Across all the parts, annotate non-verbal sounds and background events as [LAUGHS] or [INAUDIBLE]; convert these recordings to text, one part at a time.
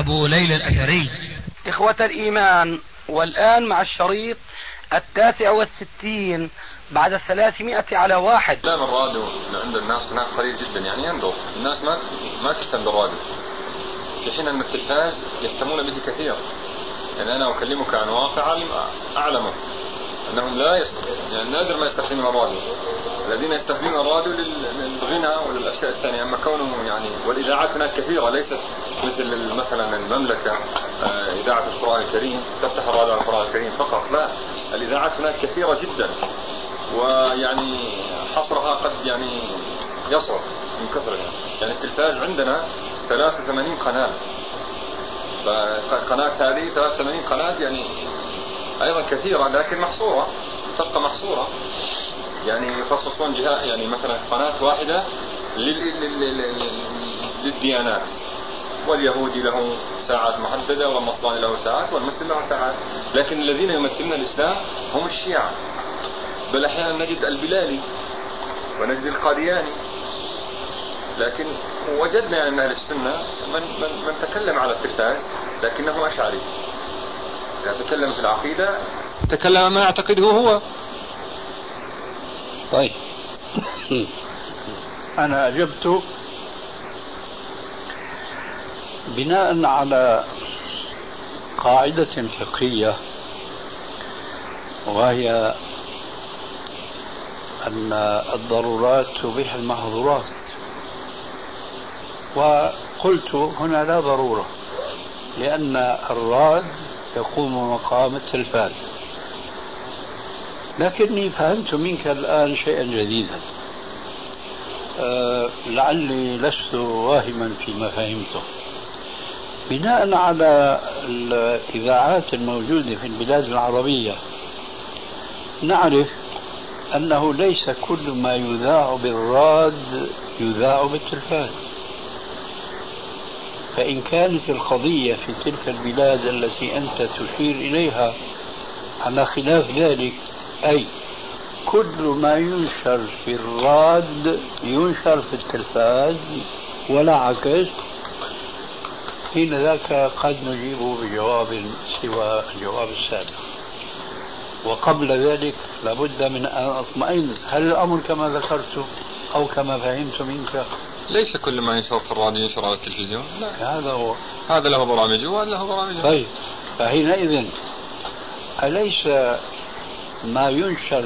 أبو ليلى الأثري. إخوة الإيمان والآن مع الشريط التاسع والستين بعد الثلاثمائة على واحد. استخدام الراديو عند الناس هناك قليل جدا يعني يندر الناس ما ما تهتم بالراديو. في حين ان التلفاز يهتمون به كثير. يعني أنا أكلمك عن واقع أعلمه. انهم لا يست... يعني نادر ما يستخدمون الراديو. الذين يستخدمون الراديو للغنى وللأشياء الثانية. أما كونهم يعني والإذاعات هناك كثيرة ليست مثل مثلا المملكة آه، إذاعة القرآن الكريم. تفتح الراديو على القرآن الكريم فقط. لا الإذاعات هناك كثيرة جدا. ويعني حصرها قد يعني يصعب من كثرها يعني التلفاز عندنا 83 قناة. فقناة هذه 83 قناة يعني أيضا كثيرة لكن محصورة تبقى محصورة. يعني يخصصون جهة يعني مثلا قناة واحدة للديانات. واليهودي له ساعات محددة والنصراني له ساعات والمسلم له ساعات. لكن الذين يمثلون الإسلام هم الشيعة. بل أحيانا نجد البلالي ونجد القادياني. لكن وجدنا يعني من أهل السنة من, من, من تكلم على التلفاز لكنه أشعري. إذا تكلم في العقيدة. تكلم ما يعتقده هو. طيب. [LAUGHS] أنا أجبت بناء على قاعدة فقهية وهي أن الضرورات تبيح المحظورات. وقلت هنا لا ضرورة لأن الراد يقوم مقام التلفاز لكني فهمت منك الآن شيئا جديدا. أه لعلي لست واهما فيما فهمته. بناء على الإذاعات الموجودة في البلاد العربية نعرف أنه ليس كل ما يذاع بالراد يذاع بالتلفاز. فإن كانت القضية في تلك البلاد التي أنت تشير إليها على خلاف ذلك أي كل ما ينشر في الراد ينشر في التلفاز ولا عكس حين ذاك قد نجيب بجواب سوى الجواب السابق. وقبل ذلك لابد من أن أطمئن هل الأمر كما ذكرت أو كما فهمت منك؟ ليس كل ما ينشر في الراديو ينشر على التلفزيون. لا. هذا هو. هذا له برامجه وهذا له برامجه طيب. فحينئذ أليس ما ينشر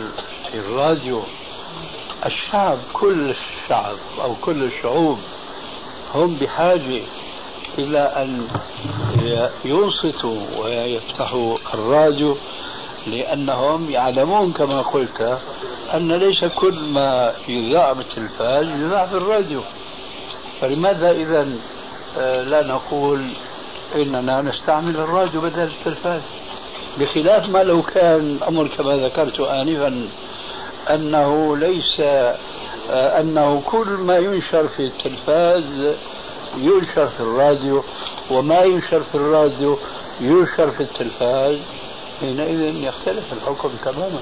في الراديو الشعب كل الشعب أو كل الشعوب هم بحاجة إلى أن ينصتوا ويفتحوا الراديو لأنهم يعلمون كما قلت أن ليس كل ما يذاع بالتلفاز يذاع في الراديو. فلماذا إذا آه، لا نقول إننا نستعمل الراديو بدل التلفاز؟ بخلاف ما لو كان الأمر كما ذكرت آنفا أنه ليس آه، أنه كل ما ينشر في التلفاز ينشر في الراديو وما ينشر في الراديو ينشر في التلفاز. حينئذ يختلف الحكم تماما.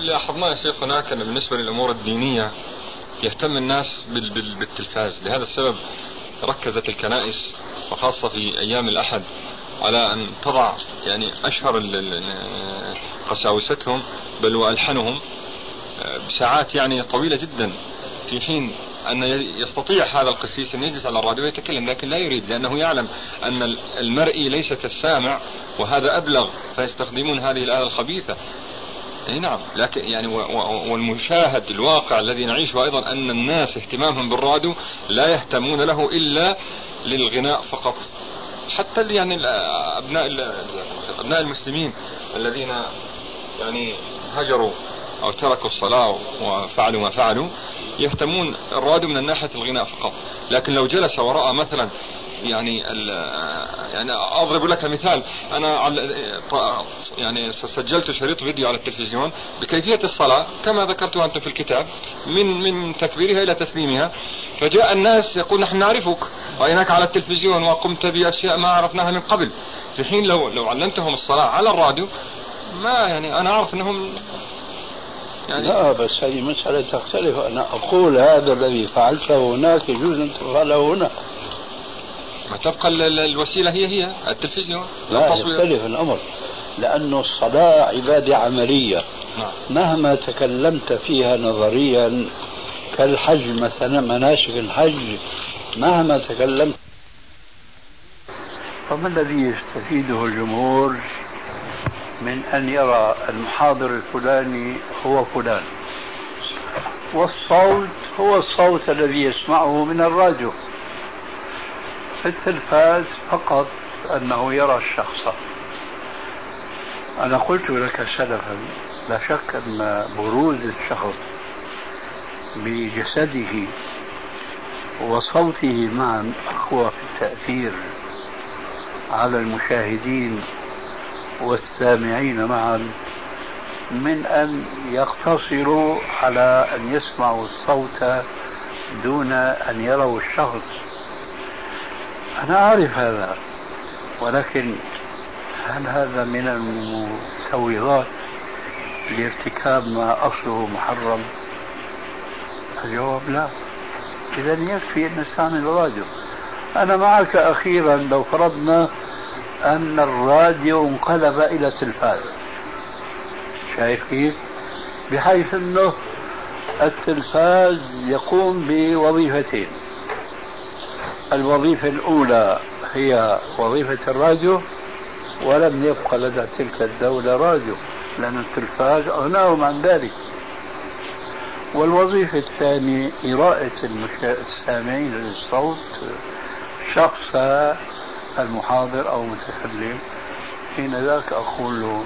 لاحظنا يا شيخ هناك بالنسبة للأمور الدينية يهتم الناس بالتلفاز. لهذا السبب ركزت الكنائس وخاصة في أيام الأحد على أن تضع يعني أشهر قساوستهم بل وألحنهم بساعات يعني طويلة جدا في حين أن يستطيع هذا القسيس أن يجلس على الراديو ويتكلم لكن لا يريد لأنه يعلم أن المرئي ليس كالسامع وهذا أبلغ فيستخدمون هذه الآلة الخبيثة. نعم. لكن يعني والمشاهد الواقع الذي نعيشه أيضا أن الناس اهتمامهم بالراديو لا يهتمون له إلا للغناء فقط. حتى يعني أبناء أبناء المسلمين الذين يعني هجروا أو تركوا الصلاة وفعلوا ما فعلوا يهتمون الراديو من ناحية الغناء فقط. لكن لو جلس ورأى مثلا يعني يعني أضرب لك مثال. أنا يعني سجلت شريط فيديو على التلفزيون بكيفية الصلاة كما ذكرتها انت في الكتاب من من تكبيرها إلى تسليمها. فجاء الناس يقول نحن نعرفك. رايناك على التلفزيون وقمت بأشياء ما عرفناها من قبل. في حين لو لو علمتهم الصلاة على الراديو ما يعني أنا أعرف إنهم يعني لا بس هذه مسألة تختلف. أنا أقول هذا الذي فعلته هناك يجوز أن تفعله هنا. ما تبقى الوسيلة هي هي التلفزيون لا يختلف الأمر. لأنه الصلاة عبادة عملية. نعم. مهما تكلمت فيها نظريا كالحج مثلا مناسك الحج مهما تكلمت. فما الذي يستفيده الجمهور؟ من أن يرى المحاضر الفلاني هو فلان. والصوت هو الصوت الذي يسمعه من الراديو. في التلفاز فقط أنه يرى الشخص. أنا قلت لك سلفا لا شك أن بروز الشخص بجسده وصوته معا أقوى في التأثير على المشاهدين والسامعين معا من أن يقتصروا على أن يسمعوا الصوت دون أن يروا الشخص. أنا أعرف هذا ولكن هل هذا من المسوغات لارتكاب ما أصله محرم؟ الجواب لا. إذا يكفي أن نستعمل الراديو. أنا معك أخيرا لو فرضنا أن الراديو انقلب إلى تلفاز شايف كيف؟ بحيث أنه التلفاز يقوم بوظيفتين. الوظيفة الأولى هي وظيفة الراديو ولم يبقى لدى تلك الدولة راديو لأن التلفاز أغناهم عن ذلك. والوظيفة الثانية إراءة السامعين للصوت شخص المحاضر أو المتكلم حين ذاك أقول له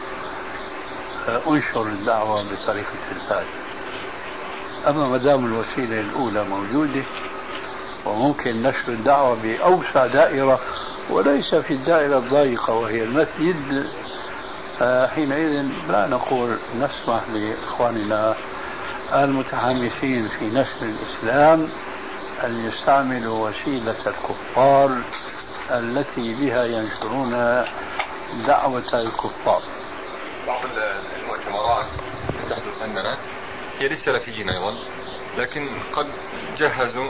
انشر الدعوة بطريق التلفاز أما ما دام الوسيلة الأولى موجودة وممكن نشر الدعوة بأوسع دائرة وليس في الدائرة الضيقة وهي المسجد حينئذ لا نقول نسمح لإخواننا المتحمسين في نشر الإسلام أن يستعملوا وسيلة الكفار التي بها ينشرون دعوة الكفار. بعض المؤتمرات تحدث عندنا هي للسلفيين أيضا لكن قد جهزوا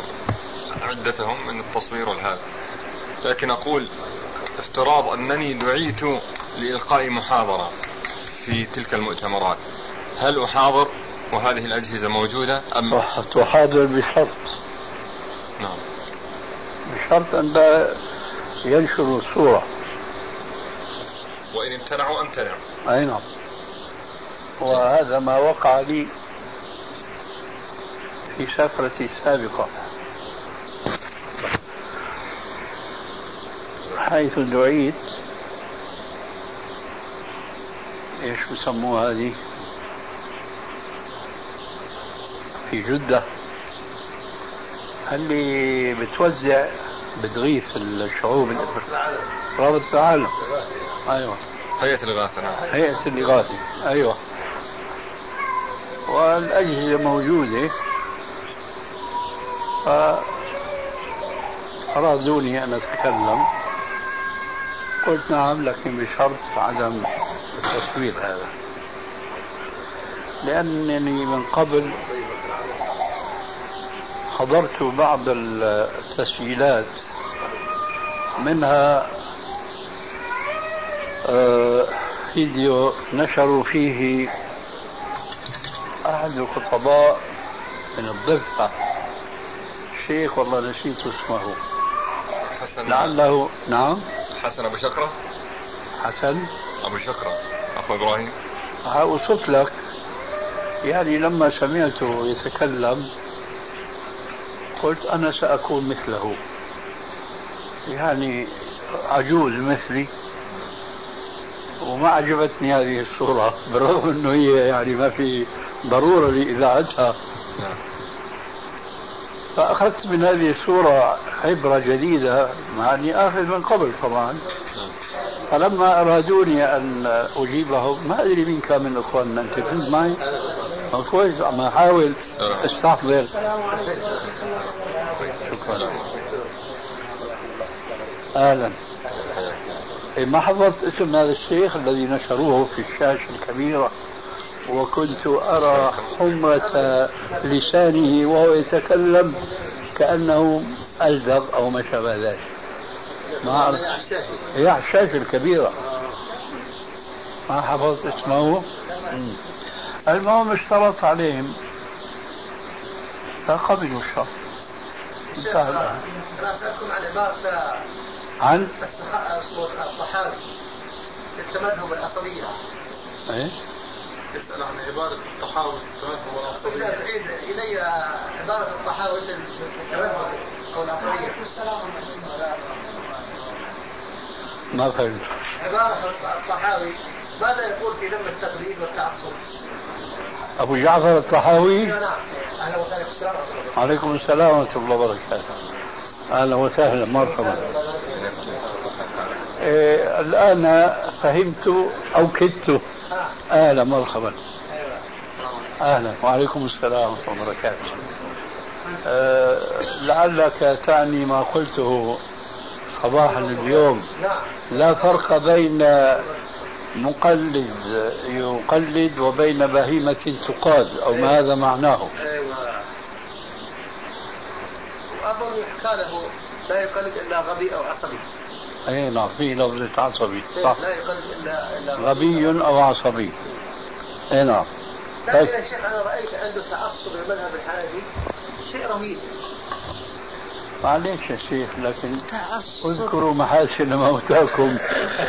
عدتهم من التصوير والهذا. لكن أقول افتراض أنني دعيت لإلقاء محاضرة في تلك المؤتمرات. هل أحاضر وهذه الأجهزة موجودة أم؟ تحاضر بشرط. نعم. بشرط أن لا ينشروا الصورة. وإن امتنعوا أمتنع أي نعم. وهذا ما وقع لي في سفرتي السابقة. حيث دعيت. إيش بسموها هذه؟ في جدة. اللي بتوزع بتغيث الشعوب رابطة العالم أيوه. هيئة الإغاثة نعم. هيئة الإغاثة. أيوة. والأجهزة موجودة. فأرادوني أن أتكلم. قلت نعم لكن بشرط عدم التصوير هذا. لأنني من قبل حضرت بعض التسجيلات منها آه، فيديو نشروا فيه أحد الخطباء من الضفة شيخ والله نسيت اسمه. حسن. لعله نعم. حسن أبو شكرة. حسن. أبو شكرة. أخو إبراهيم. أوصف لك. يعني لما سمعته يتكلم قلت أنا سأكون مثله يعني عجوز مثلي وما عجبتني هذه الصورة بالرغم أنه هي يعني ما في ضرورة لإذاعتها نعم. فأخذت من هذه الصورة عبرة جديدة مع أني آخذ من قبل طبعا نعم. فلما أرادوني أن أجيبهم ما أدري مين كان من إخواننا أنت كنت معي؟ كويس عم أحاول استحضر شكرا. أهلا. إيه، ما حضرت اسم هذا الشيخ الذي نشروه في الشاشة الكبيرة وكنت أرى حمرة لسانه وهو يتكلم كأنه ألدغ أو ما شابه ذلك. ما أعرف. هي على الشاشة الكبيرة. ما حفظت اسمه؟ المهم اشترط عليهم. فقبلوا الشرط. انتهى الآن. أنا أسألكم عن عبارة عن؟ الطحاوي التمذهب العصبية. إيش؟ يسأل عن عبارة الطحاوي التمذهب العصبية. تعيد إلي عبارة الطحاوي التمذهب أو العصبية. ما فهمت. عبارة الطحاوي ماذا يقول في ذم التقليد والتعصب؟ أبو جعفر الطحاوي. نعم أهلا وسهلا عليكم السلام ورحمة الله وبركاته. أهلا وسهلا مرحبا. إيه الآن فهمت أو كدت. أهلا مرحبا. أهلا وعليكم السلام ورحمة الله وبركاته. أه لعلك تعني ما قلته صباحا اليوم. لا فرق بين مقلد يقلد وبين بهيمة تقاد أو ما هذا معناه. أيوة. وأظن يحكى له لا يقلد إلا غبي أو عصبي. أي نعم في لفظة عصبي صح. لا يقلد إلا, إلا غبي. أو عصبي. أي نعم. لكن طيب. يا شيخ أنا رأيت عنده تعصب للمذهب الحنفي شيء رهيب. معليش يا شيخ لكن اذكروا محاسن موتاكم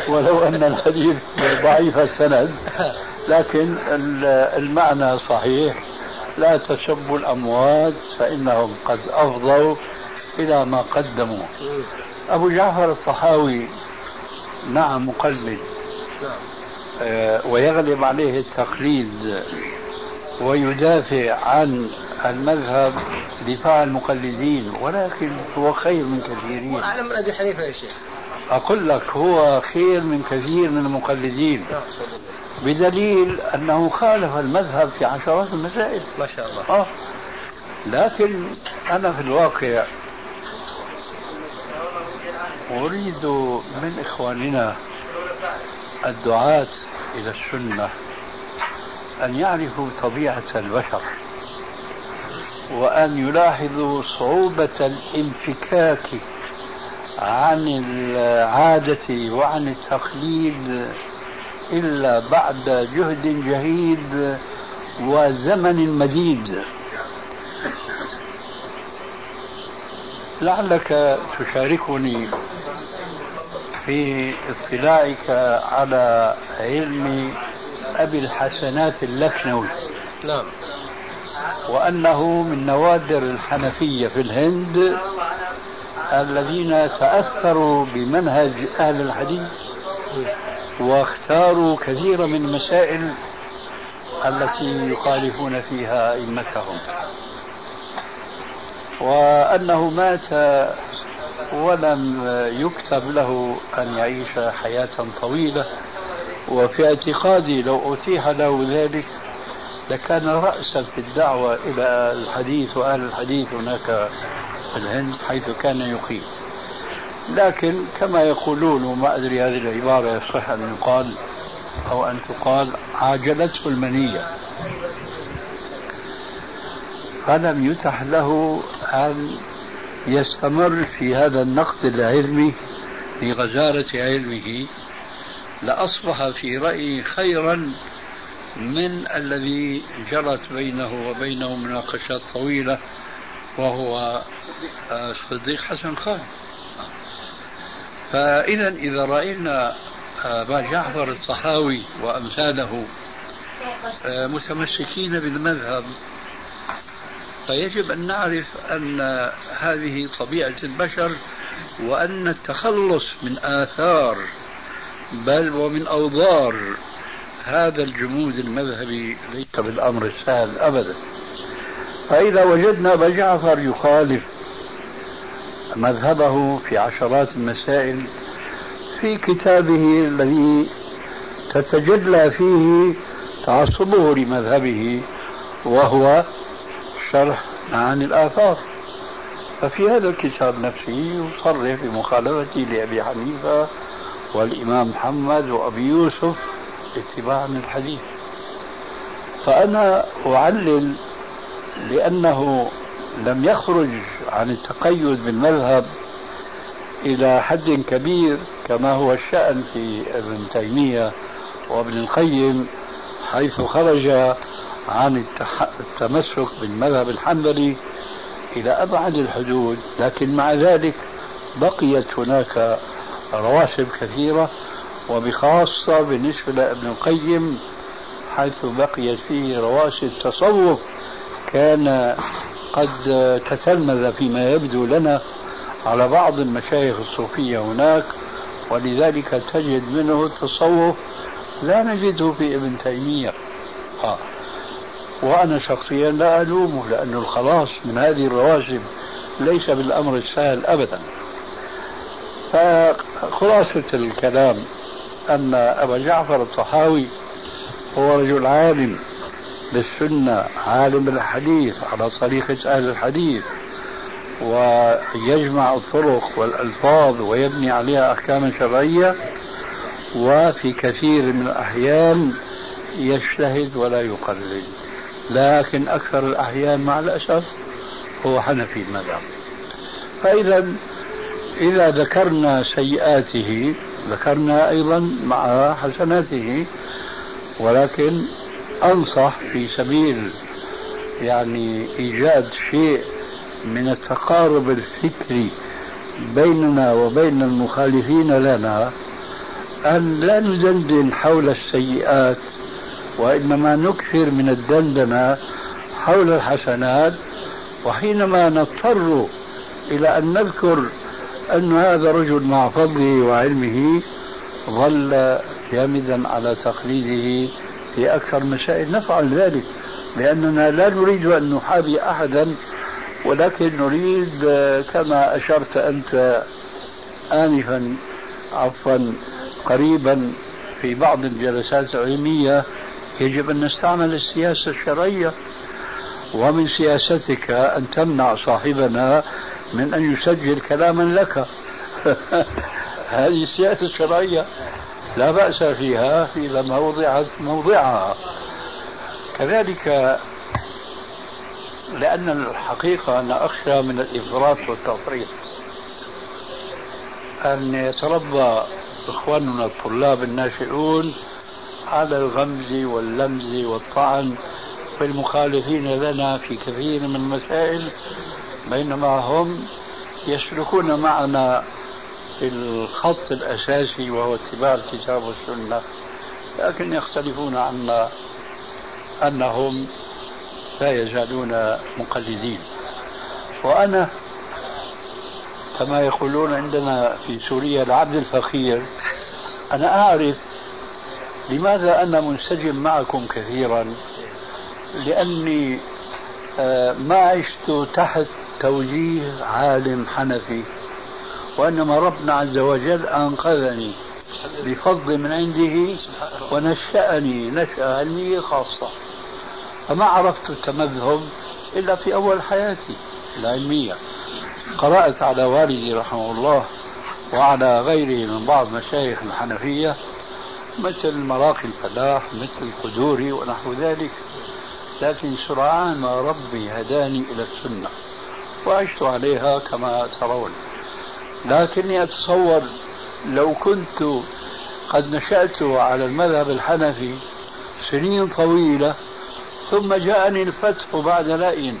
ولو أن الحديث ضعيف السند. لكن المعنى صحيح لا تسبوا الأموات فإنهم قد أفضوا إلى ما قدموا. أبو جعفر الطحاوي نعم مقلد. آه، ويغلب عليه التقليد ويدافع عن المذهب دفاع المقلدين ولكن هو خير من كثيرين. وأعلم من أبي حنيفة يا شيخ. أقول لك هو خير من كثير من المقلدين. بدليل أنه خالف المذهب في عشرات المسائل. ما شاء الله. آه. لكن أنا في الواقع أريد من إخواننا الدعاة إلى السنة أن يعرفوا طبيعة البشر. وأن يلاحظوا صعوبة الانفكاك عن العادة وعن التقليد إلا بعد جهد جهيد وزمن مديد. لعلك تشاركني في اطلاعك على علم أبي الحسنات اللكنوي. نعم. وأنه من نوادر الحنفية في الهند الذين تأثروا بمنهج أهل الحديث واختاروا كثيرا من المسائل التي يخالفون فيها أئمتهم. وأنه مات ولم يكتب له أن يعيش حياة طويلة وفي اعتقادي لو أتيح له ذلك لكان رأسا في الدعوة إلى الحديث وأهل الحديث هناك في الهند حيث كان يقيم. لكن كما يقولون وما أدري هذه العبارة يصح أن يقال أو أن تقال عاجلته المنية. فلم يتح له أن يستمر في هذا النقد العلمي لغزارة علمه. لأصبح في رأيي خيرا من الذي جرت بينه وبينه مناقشات طويلة وهو الصديق حسن خان. فإذا إذا رأينا أبا جعفر الطحاوي وأمثاله متمسكين بالمذهب فيجب أن نعرف أن هذه طبيعة البشر وأن التخلص من آثار بل ومن أوضار هذا الجمود المذهبي ليس بالأمر السهل أبدا. فإذا وجدنا أبا جعفر يخالف مذهبه في عشرات المسائل في كتابه الذي تتجلى فيه تعصبه لمذهبه وهو شرح معاني الآثار. ففي هذا الكتاب نفسه يصرح بمخالفته لأبي حنيفة والإمام محمد وأبي يوسف اتباعا للحديث فأنا أعلل لأنه لم يخرج عن التقيد بالمذهب إلى حد كبير كما هو الشأن في ابن تيمية وابن القيم حيث خرج عن التمسك بالمذهب الحنبلي إلى أبعد الحدود لكن مع ذلك بقيت هناك رواسب كثيرة وبخاصة بالنسبة لابن القيم حيث بقيت فيه رواسب تصوف كان قد تتلمذ فيما يبدو لنا على بعض المشايخ الصوفية هناك ولذلك تجد منه التصوف لا نجده في ابن تيمية آه. وأنا شخصيا لا ألومه لأن الخلاص من هذه الرواسب ليس بالأمر السهل أبدا فخلاصة الكلام أن أبا جعفر الطحاوي هو رجل عالم بالسنة عالم بالحديث على طريقة أهل الحديث ويجمع الطرق والألفاظ ويبني عليها أحكاما شرعية وفي كثير من الأحيان يجتهد ولا يقلد لكن أكثر الأحيان مع الأسف هو حنفي المذهب. فإذا إذا ذكرنا سيئاته ذكرنا أيضا مع حسناته ولكن أنصح في سبيل يعني إيجاد شيء من التقارب الفكري بيننا وبين المخالفين لنا أن لا ندندن حول السيئات وإنما نكثر من الدندنة حول الحسنات وحينما نضطر إلى أن نذكر أن هذا رجل مع فضله وعلمه ظل جامدا على تقليده في أكثر المسائل نفعل ذلك لأننا لا نريد أن نحابي أحدا ولكن نريد كما أشرت أنت آنفا عفوا قريبا في بعض الجلسات العلمية يجب أن نستعمل السياسة الشرعية. ومن سياستك أن تمنع صاحبنا من أن يسجل كلاما لك. [LAUGHS] هذه السياسة الشرعية. لا بأس فيها إذا ما وضعت موضعها. كذلك لأن الحقيقة أنا أخشى من الإفراط والتفريط. أن يتربى إخواننا الطلاب الناشئون على الغمز واللمز والطعن في المخالفين لنا في كثير من المسائل. بينما هم يسلكون معنا في الخط الأساسي وهو اتباع الكتاب والسنة لكن يختلفون عنا أنهم لا يزالون مقلدين. وأنا كما يقولون عندنا في سوريا العبد الفقير أنا أعرف لماذا أنا منسجم معكم كثيرا لأني ما عشت تحت توجيه عالم حنفي وإنما ربنا عز وجل أنقذني بفضل من عنده ونشأني نشأة علمية خاصة. فما عرفت التمذهب إلا في أول حياتي العلمية. قرأت على والدي رحمه الله وعلى غيره من بعض مشايخ الحنفية مثل مراقي الفلاح مثل القدوري ونحو ذلك. لكن سرعان ما ربي هداني إلى السنة وعشت عليها كما ترون. لكني أتصور لو كنت قد نشأت على المذهب الحنفي سنين طويلة ثم جاءني الفتح بعد لئن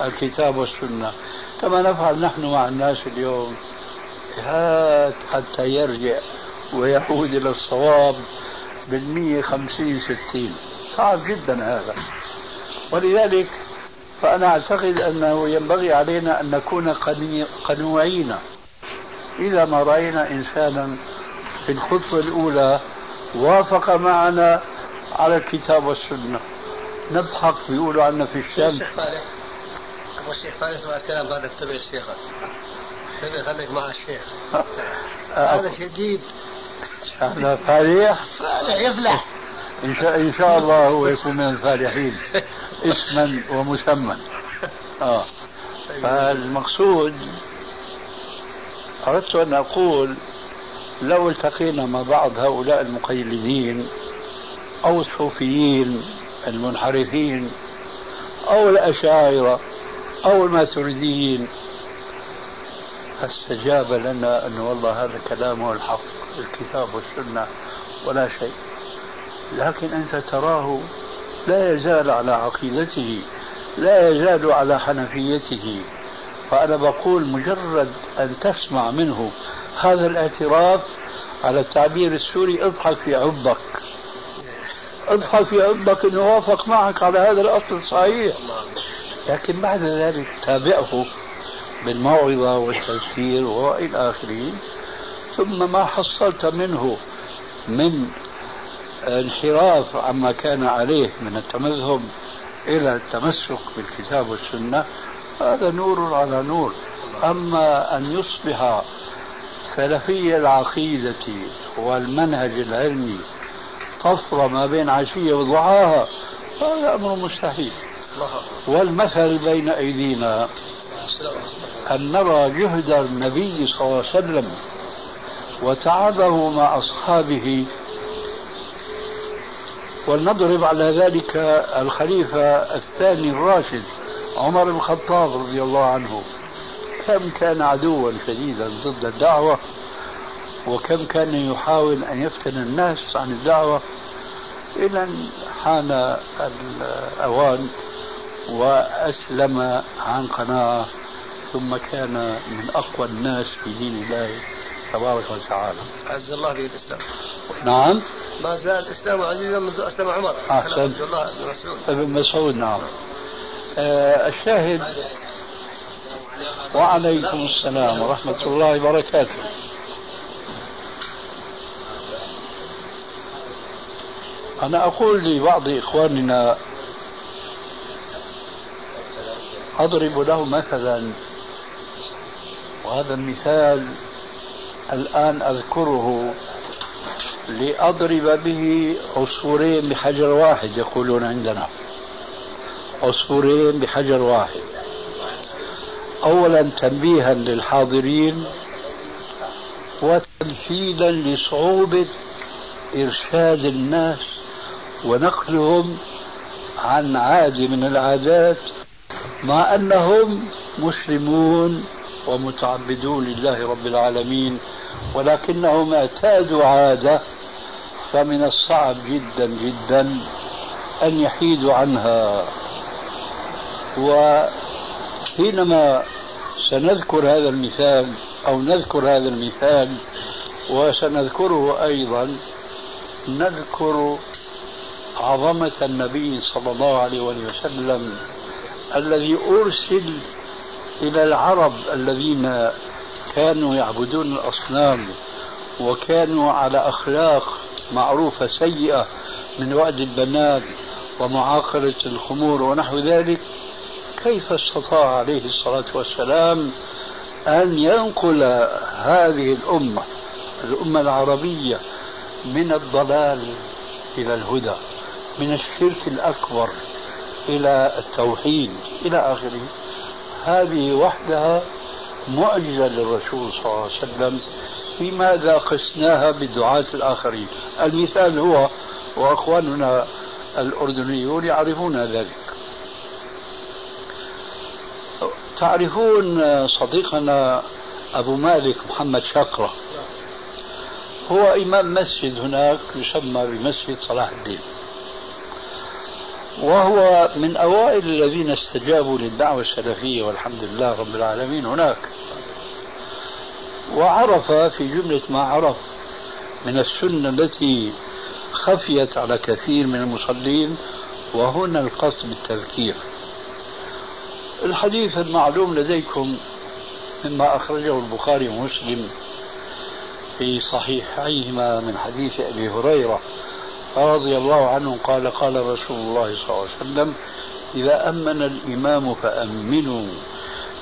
الكتاب والسنة. كما نفعل نحن مع الناس اليوم هات حتى يرجع ويعود إلى الصواب بالمية خمسين ستين. صعب جدا هذا. ولذلك فأنا أعتقد أنه ينبغي علينا أن نكون قنوعين. إذا ما رأينا إنسانا في الخطوة الأولى وافق معنا على الكتاب والسنة. نضحك بيقولوا عنا في الشام. الشيخ فالح أبو الشيخ فالح سمع الكلام بعد اتبع الشيخ. خلي خليك مع الشيخ. هذا شديد. هذا فالح فالح يفلح. إن شاء, إن شاء الله هو يكون من الفالحين. [LAUGHS] اسما ومسمى آه. فالمقصود أردت أن أقول لو التقينا مع بعض هؤلاء المقيدين أو الصوفيين المنحرفين أو الأشاعرة أو الماتريديين فاستجاب لنا أن والله هذا كلامه الحق الكتاب والسنة ولا شيء. لكن أنت تراه لا يزال على عقيدته لا يزال على حنفيته. فأنا بقول مجرد أن تسمع منه هذا الاعتراف على التعبير السوري اضحك في عبك اضحك في عبك إنه وافق معك على هذا الأصل الصحيح. لكن بعد ذلك تابعه بالموعظة والتذكير وإلى آخره. ثم ما حصلت منه من انحراف عما كان عليه من التمذهب إلى التمسك بالكتاب والسنة هذا نور على نور. أما أن يصبح سلفي العقيدة والمنهج العلمي طفرة ما بين عشية وضحاها هذا أمر مستحيل. والمثل بين أيدينا أن نرى جهد النبي صلى الله عليه وسلم وتعبه مع أصحابه ولنضرب على ذلك الخليفة الثاني الراشد عمر بن الخطاب رضي الله عنه. كم كان عدوا شديدا ضد الدعوة وكم كان يحاول أن يفتن الناس عن الدعوة. إلى أن حان الأوان وأسلم عن قناعة ثم كان من أقوى الناس في دين الله تبارك وتعالى. عز الله به الإسلام نعم. ما زال الإسلام عزيزا منذ أسلم عمر. أحسن عبد الله بن مسعود. ابن مسعود نعم. آه الشاهد وعليكم السلام ورحمة الله وبركاته. أنا أقول لبعض إخواننا أضرب له مثلا وهذا المثال الآن أذكره. لأضرب به عصفورين بحجر واحد يقولون عندنا. عصفورين بحجر واحد. أولا تنبيها للحاضرين وتمثيلا لصعوبة إرشاد الناس ونقلهم عن عادة من العادات مع أنهم مسلمون ومتعبدون لله رب العالمين ولكنهم اعتادوا عادة فمن الصعب جدا جدا أن يحيدوا عنها. وحينما سنذكر هذا المثال أو نذكر هذا المثال وسنذكره أيضا نذكر عظمة النبي صلى الله عليه وسلم الذي أرسل إلى العرب الذين كانوا يعبدون الأصنام وكانوا على أخلاق معروفة سيئة من وعد البنات ومعاقرة الخمور ونحو ذلك كيف استطاع عليه الصلاة والسلام أن ينقل هذه الأمة الأمة العربية من الضلال إلى الهدى من الشرك الأكبر إلى التوحيد إلى آخره؟ هذه وحدها معجزة للرسول صلى الله عليه وسلم لماذا قسناها بالدعاة الآخرين؟ المثال هو وأخواننا الأردنيون يعرفون ذلك. تعرفون صديقنا أبو مالك محمد شاكرة؟ هو إمام مسجد هناك يسمى بمسجد صلاح الدين. وهو من أوائل الذين استجابوا للدعوة السلفية والحمد لله رب العالمين هناك. وعرف في جملة ما عرف من السنة التي خفيت على كثير من المصلين وهنا القصد بالتذكير. الحديث المعلوم لديكم مما أخرجه البخاري ومسلم في صحيحيهما من حديث أبي هريرة. رضي الله عنه قال قال رسول الله صلى الله عليه وسلم إذا أمن الإمام فأمنوا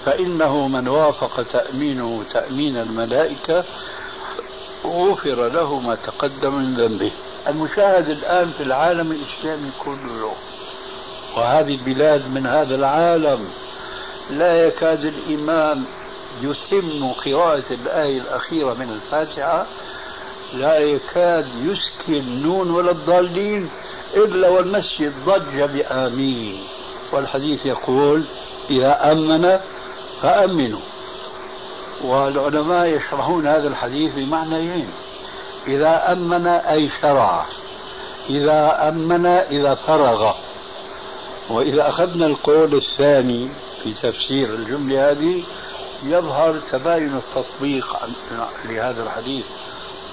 فإنه من وافق تأمينه تأمين الملائكة غفر له ما تقدم من ذنبه. المشاهد الآن في العالم الإسلامي كله وهذه البلاد من هذا العالم لا يكاد الإمام يتم قراءة الآية الأخيرة من الفاتحة لا يكاد يسكن النون ولا الضالين إلا والمسجد ضج بآمين. والحديث يقول إذا أمن فأمنوا. والعلماء يشرحون هذا الحديث بمعنيين إذا أمن أي شرع إذا أمن إذا فرغ. وإذا أخذنا القول الثاني في تفسير الجملة هذه يظهر تباين التطبيق لهذا الحديث.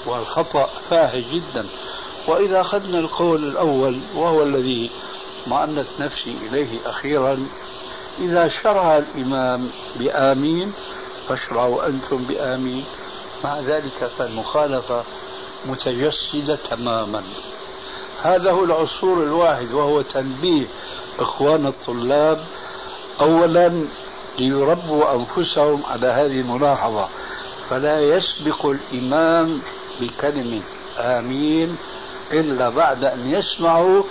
والخطأ فاحش جدا. وإذا أخذنا القول الأول وهو الذي معنت نفسي إليه أخيرا إذا شرع الإمام بآمين فاشرعوا أنتم بآمين. مع ذلك فالمخالفة متجسدة تماما. هذا هو العصور الواحد وهو تنبيه إخوان الطلاب. أولا ليربوا أنفسهم على هذه الملاحظة. فلا يسبق الإمام بكلمة آمين إلا بعد أن يسمعوا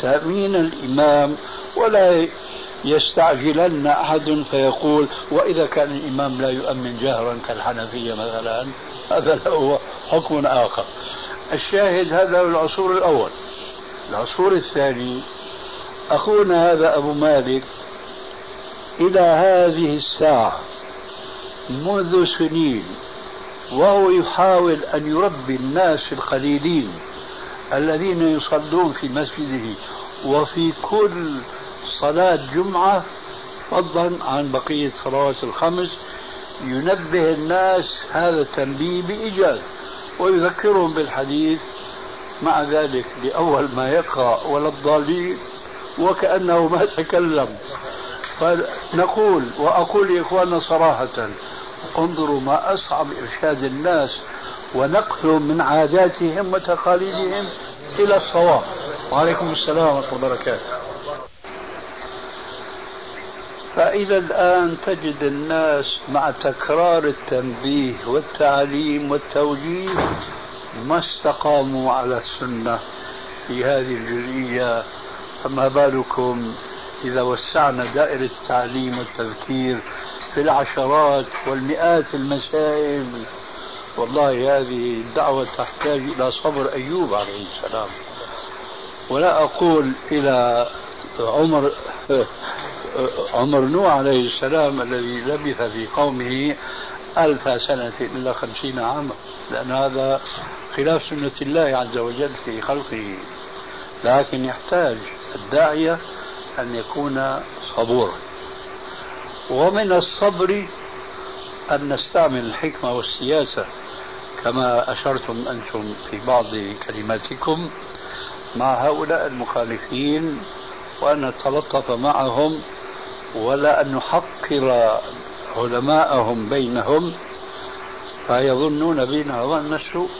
تأمين الإمام ولا يستعجلن أحد فيقول وإذا كان الإمام لا يؤمن جهرا كالحنفية مثلا هذا هو حكم آخر. الشاهد هذا العصور الأول. العصور الثاني. أخونا هذا أبو مالك إلى هذه الساعة منذ سنين وهو يحاول أن يربي الناس القليلين الذين يصلون في مسجده وفي كل صلاة جمعة فضلا عن بقية صلوات الخمس ينبه الناس هذا التنبيه بإيجاز ويذكرهم بالحديث مع ذلك لأول ما يقرأ ولا الضالين وكأنه ما تكلم. فنقول وأقول لإخواننا صراحة انظروا ما أصعب إرشاد الناس ونقلهم من عاداتهم وتقاليدهم إلى الصواب. وعليكم السلام ورحمة الله وبركاته. فإلى الآن تجد الناس مع تكرار التنبيه والتعليم والتوجيه ما استقاموا على السنة في هذه الجزئية فما بالكم إذا وسعنا دائرة التعليم والتذكير في العشرات والمئات المسائل. والله هذه الدعوة تحتاج إلى صبر أيوب عليه السلام. ولا أقول إلى عمر [LAUGHS] عمر نوح عليه السلام الذي لبث في قومه ألف سنة إلا خمسين عاما. لأن هذا خلاف سنة الله عز وجل في خلقه. لكن يحتاج الداعية أن يكون صبورا. ومن الصبر أن نستعمل الحكمة والسياسة كما أشرتم أنتم في بعض كلماتكم مع هؤلاء المخالفين وأن نتلطف معهم ولا أن نحقر علماءهم بينهم فيظنون بنا ظن السوء.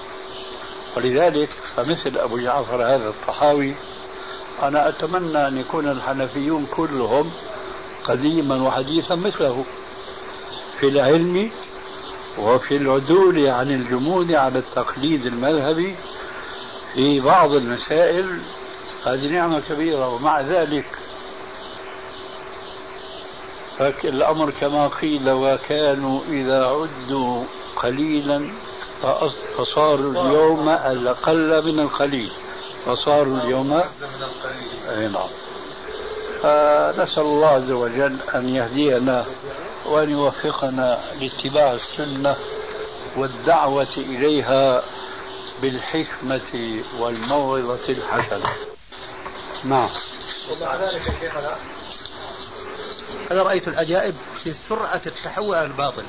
ولذلك فمثل أبو جعفر هذا الطحاوي أنا أتمنى أن يكون الحنفيون كلهم قديما وحديثا مثله في العلم وفي العدول عن الجمود على التقليد المذهبي في بعض المسائل هذه نعمة كبيرة ومع ذلك الأمر كما قيل وكانوا إذا عدوا قليلا فصاروا اليوم الأقل من القليل فصاروا اليوم أي نعم. فنسأل الله عز وجل أن يهدينا وأن يوفقنا لاتباع السنة والدعوة إليها بالحكمة والموعظة الحسنة. نعم. ومع ذلك يا شيخنا أنا رأيت العجائب في سرعة التحول على الباطل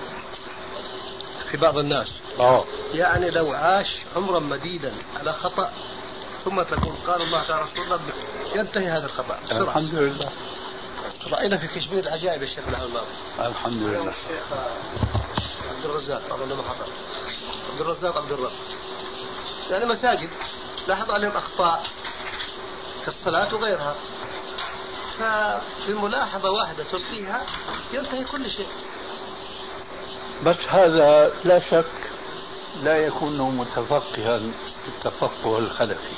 في بعض الناس. أوه. يعني لو عاش عمرا مديدا على خطأ ثم تقول قال الله تعالى رسول الله ينتهي هذا الخطأ بسرعة. الحمد لله. رأينا في كشمير العجائب يا شيخ العام الماضي الحمد لله. الشيخ عبد الرزاق أظن ما حضر. عبد الرزاق عبد الرب. يعني مساجد لاحظ عليهم أخطاء في الصلاة وغيرها. فبملاحظة واحدة تلقيها ينتهي كل شيء. بس هذا لا شك لا يكون متفقها التفقه الخلفي.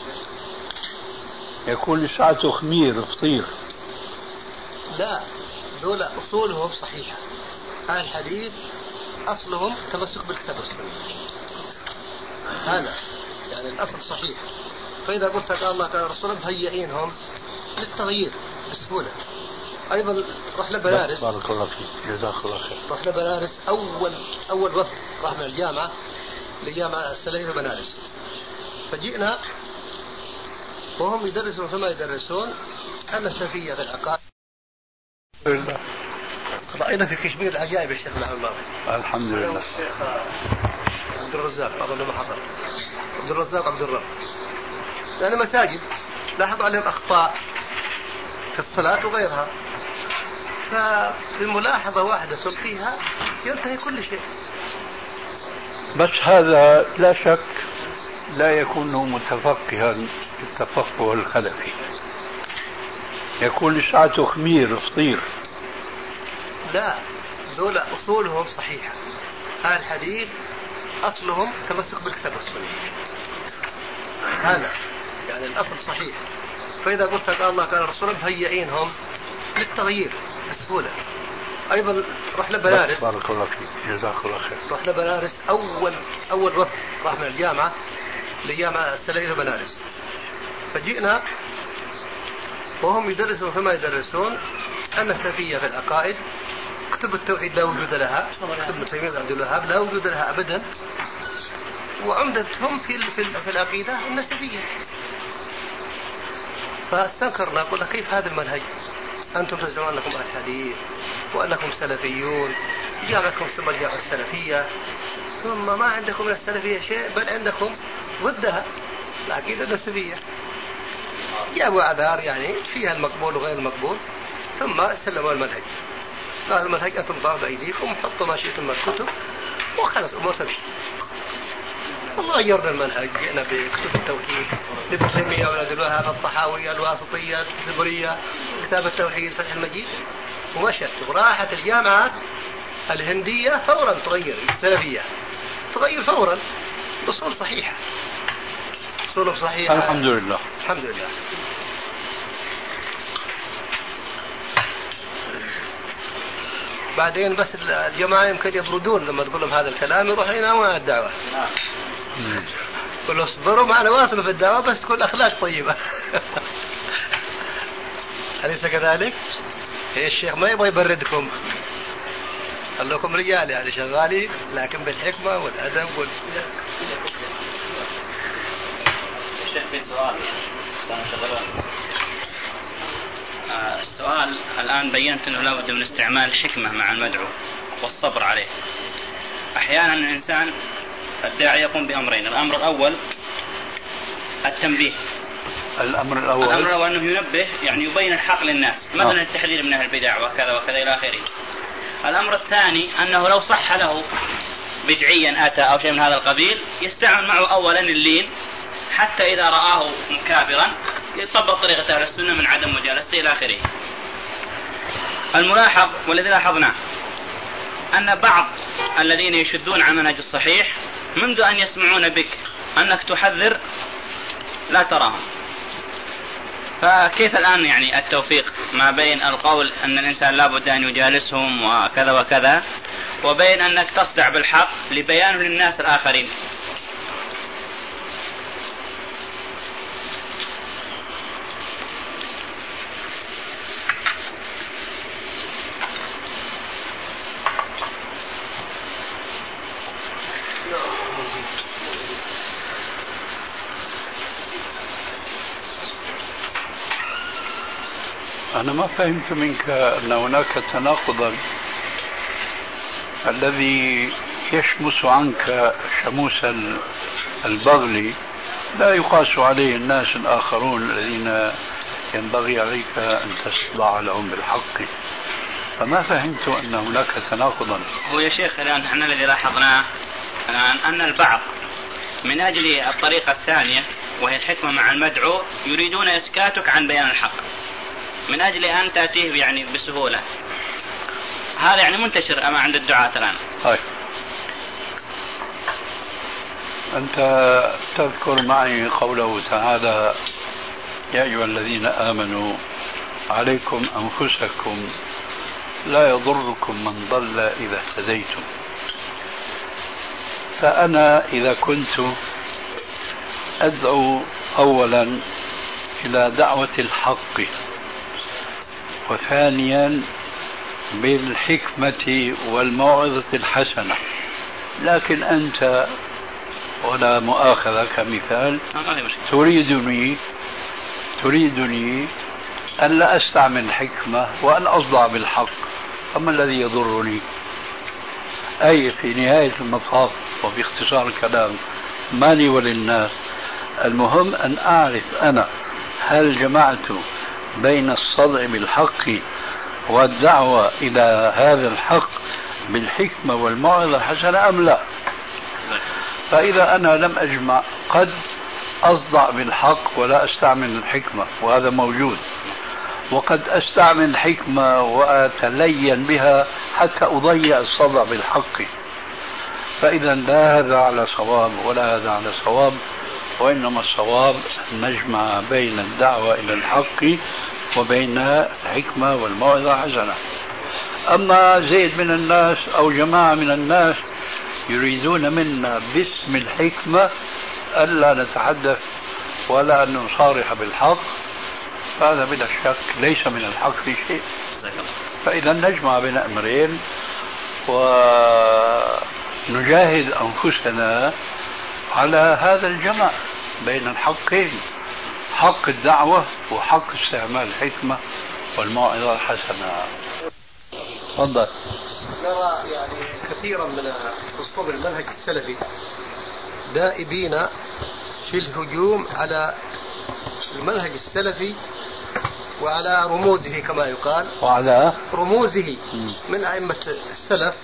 يكون لساعته خمير فطير. لا ذولا أصولهم صحيحة. هذا الحديث أصلهم تمسك بالكتاب والسنة هذا يعني الأصل صحيح. فإذا قلت قال الله تعالى رسوله مهيئينهم للتغيير بسهولة. أيضا رحنا بنارس. بارك الله فيك. جزاك الله خير. رحنا بنارس أول أول وفد راح من الجامعة لجامعة السلفية بنارس. فجئنا وهم يدرسون كما يدرسون السلفية في العقائد. رأينا في كشمير العجائب يا شيخ العام الماضي الحمد لله. الشيخ عبد الرزاق أظن ما حضر عبد الرزاق عبد الرب. يعني مساجد لاحظ عليهم أخطاء في الصلاة وغيرها. فبملاحظة واحدة تلقيها ينتهي كل شيء. بس هذا لا شك لا يكون متفقها التفقه الخلفي. يكون لساعته خمير فطير لا ذولا أصولهم صحيحة. هذا الحديث أصلهم تمسك بالكتاب والسنة هذا يعني الأصل صحيح. فإذا قلت قال الله قال رسوله مهيئينهم للتغيير بسهولة. أيضا رحنا بنارس بارك الله فيك. جزاك الله خير. رحنا بنارس أول أول وفد راح من الجامعة لجامعة السلفية بنارس فجئنا وهم يدرسون كما يدرسون؟ أن السلفية في العقائد كتب التوحيد لا وجود لها كتب ابن تيمية عبد الوهاب لا وجود لها أبدا. وعمدتهم في في, في العقيدة النسبية فاستنكرنا قلنا كيف هذا المنهج؟ أنتم تزعمون أنكم أهل حديث وأنكم سلفيون. جامعتكم ثم الجامعة السلفية. ثم ما عندكم من السلفية شيء بل عندكم ضدها العقيدة النسبية جابوا أعذار يعني فيها المقبول وغير المقبول ثم سلموا المنهج. قال المنهج أنتم ضعوا بأيديكم حطوا ما شئتم من الكتب وخلص أمور تمشي. وغيرنا المنهج جئنا بكتب التوحيد لابن تيمية وعبد الوهاب الطحاوية الواسطية الزبرية كتاب التوحيد فتح المجيد. ومشت. وراحت الجامعات الهندية فورا تغير السلفية تغير فورا أصول صحيحة. أصول صحيحة. الحمد لله. الحمد لله. بعدين بس الجماعة يمكن يبردون لما تقول لهم هذا الكلام يروحوا ينامون عن الدعوة؟ قل اصبروا معنا واصلوا في الدعوة بس تكون أخلاق طيبة. [LAUGHS] أليس كذلك؟ الشيخ ما يبغى يبردكم. قال لكم رجال يعني شغالين لكن بالحكمة والأدب وال... الشيخ في سؤال. آه، السؤال الآن بينت أنه لابد من استعمال الحكمة مع المدعو والصبر عليه. أحيانا الإنسان الداعي يقوم بأمرين. الأمر الأول التنبيه. الأمر الأول. الأمر الأول أنه ينبه يعني يبين الحق للناس. مثلا آه. التحذير من أهل البدع وكذا وكذا إلى آخره. الأمر الثاني أنه لو صح له بدعيا أتى أو شيء من هذا القبيل يستعمل معه أولا اللين حتى إذا رآه مكابرا يطبق طريقة أهل السنة من عدم مجالسته إلى آخره. الملاحظ والذي لاحظناه أن بعض الذين يشدون عن المنهج الصحيح منذ أن يسمعون بك أنك تحذر لا تراهم. فكيف الآن يعني التوفيق ما بين القول أن الإنسان لابد أن يجالسهم وكذا وكذا وبين أنك تصدع بالحق لبيانه للناس الآخرين؟ أنا ما فهمت منك أن هناك تناقضا الذي يشمس عنك شموس البغل. لا يقاس عليه الناس الآخرون الذين ينبغي عليك أن تخضع لهم بالحق. فما فهمت أن هناك تناقضا؟ هو يا شيخ الآن إحنا الذي لاحظناه الآن أن البعض من أجل الطريقة الثانية وهي الحكمة مع المدعو يريدون إسكاتك عن بيان الحق. من أجل أن تأتيه يعني بسهولة. هذا يعني منتشر أما عند الدعاة الآن. طيب. أنت تذكر معي قوله تعالى يا أيها الذين آمنوا عليكم أنفسكم لا يضركم من ضل إذا اهتديتم. فأنا إذا كنت أدعو أولا إلى دعوة الحق. وثانيا بالحكمة والموعظة الحسنة. لكن أنت ولا مؤاخذة كمثال تريدني تريدني أن لا أستعمل الحكمة وأن أصدع بالحق. فما الذي يضرني؟ أي في نهاية المطاف وباختصار الكلام مالي وللناس. المهم أن أعرف أنا هل جمعت بين الصدع بالحق والدعوة إلى هذا الحق بالحكمة والموعظة الحسنة أم لا؟ فإذا أنا لم أجمع قد أصدع بالحق ولا أستعمل الحكمة وهذا موجود. وقد أستعمل الحكمة وأتلين بها حتى أضيع الصدع بالحق. فإذا لا هذا على صواب ولا هذا على صواب. وإنما الصواب نجمع بين الدعوة إلى الحق وبين الحكمة والموعظة حسنة. أما زيد من الناس أو جماعة من الناس يريدون منا باسم الحكمة ألا نتحدث ولا أن نصارح بالحق فهذا بلا شك ليس من الحق في شيء. فإذا نجمع بين أمرين ونجاهد أنفسنا على هذا الجمع بين الحقين حق الدعوة وحق استعمال الحكمة والموعظة الحسنة. تفضل. نرى يعني كثيرا من أسطول المنهج السلفي دائبين في الهجوم على المنهج السلفي وعلى رموزه كما يقال. وعلى؟ رموزه من أئمة السلف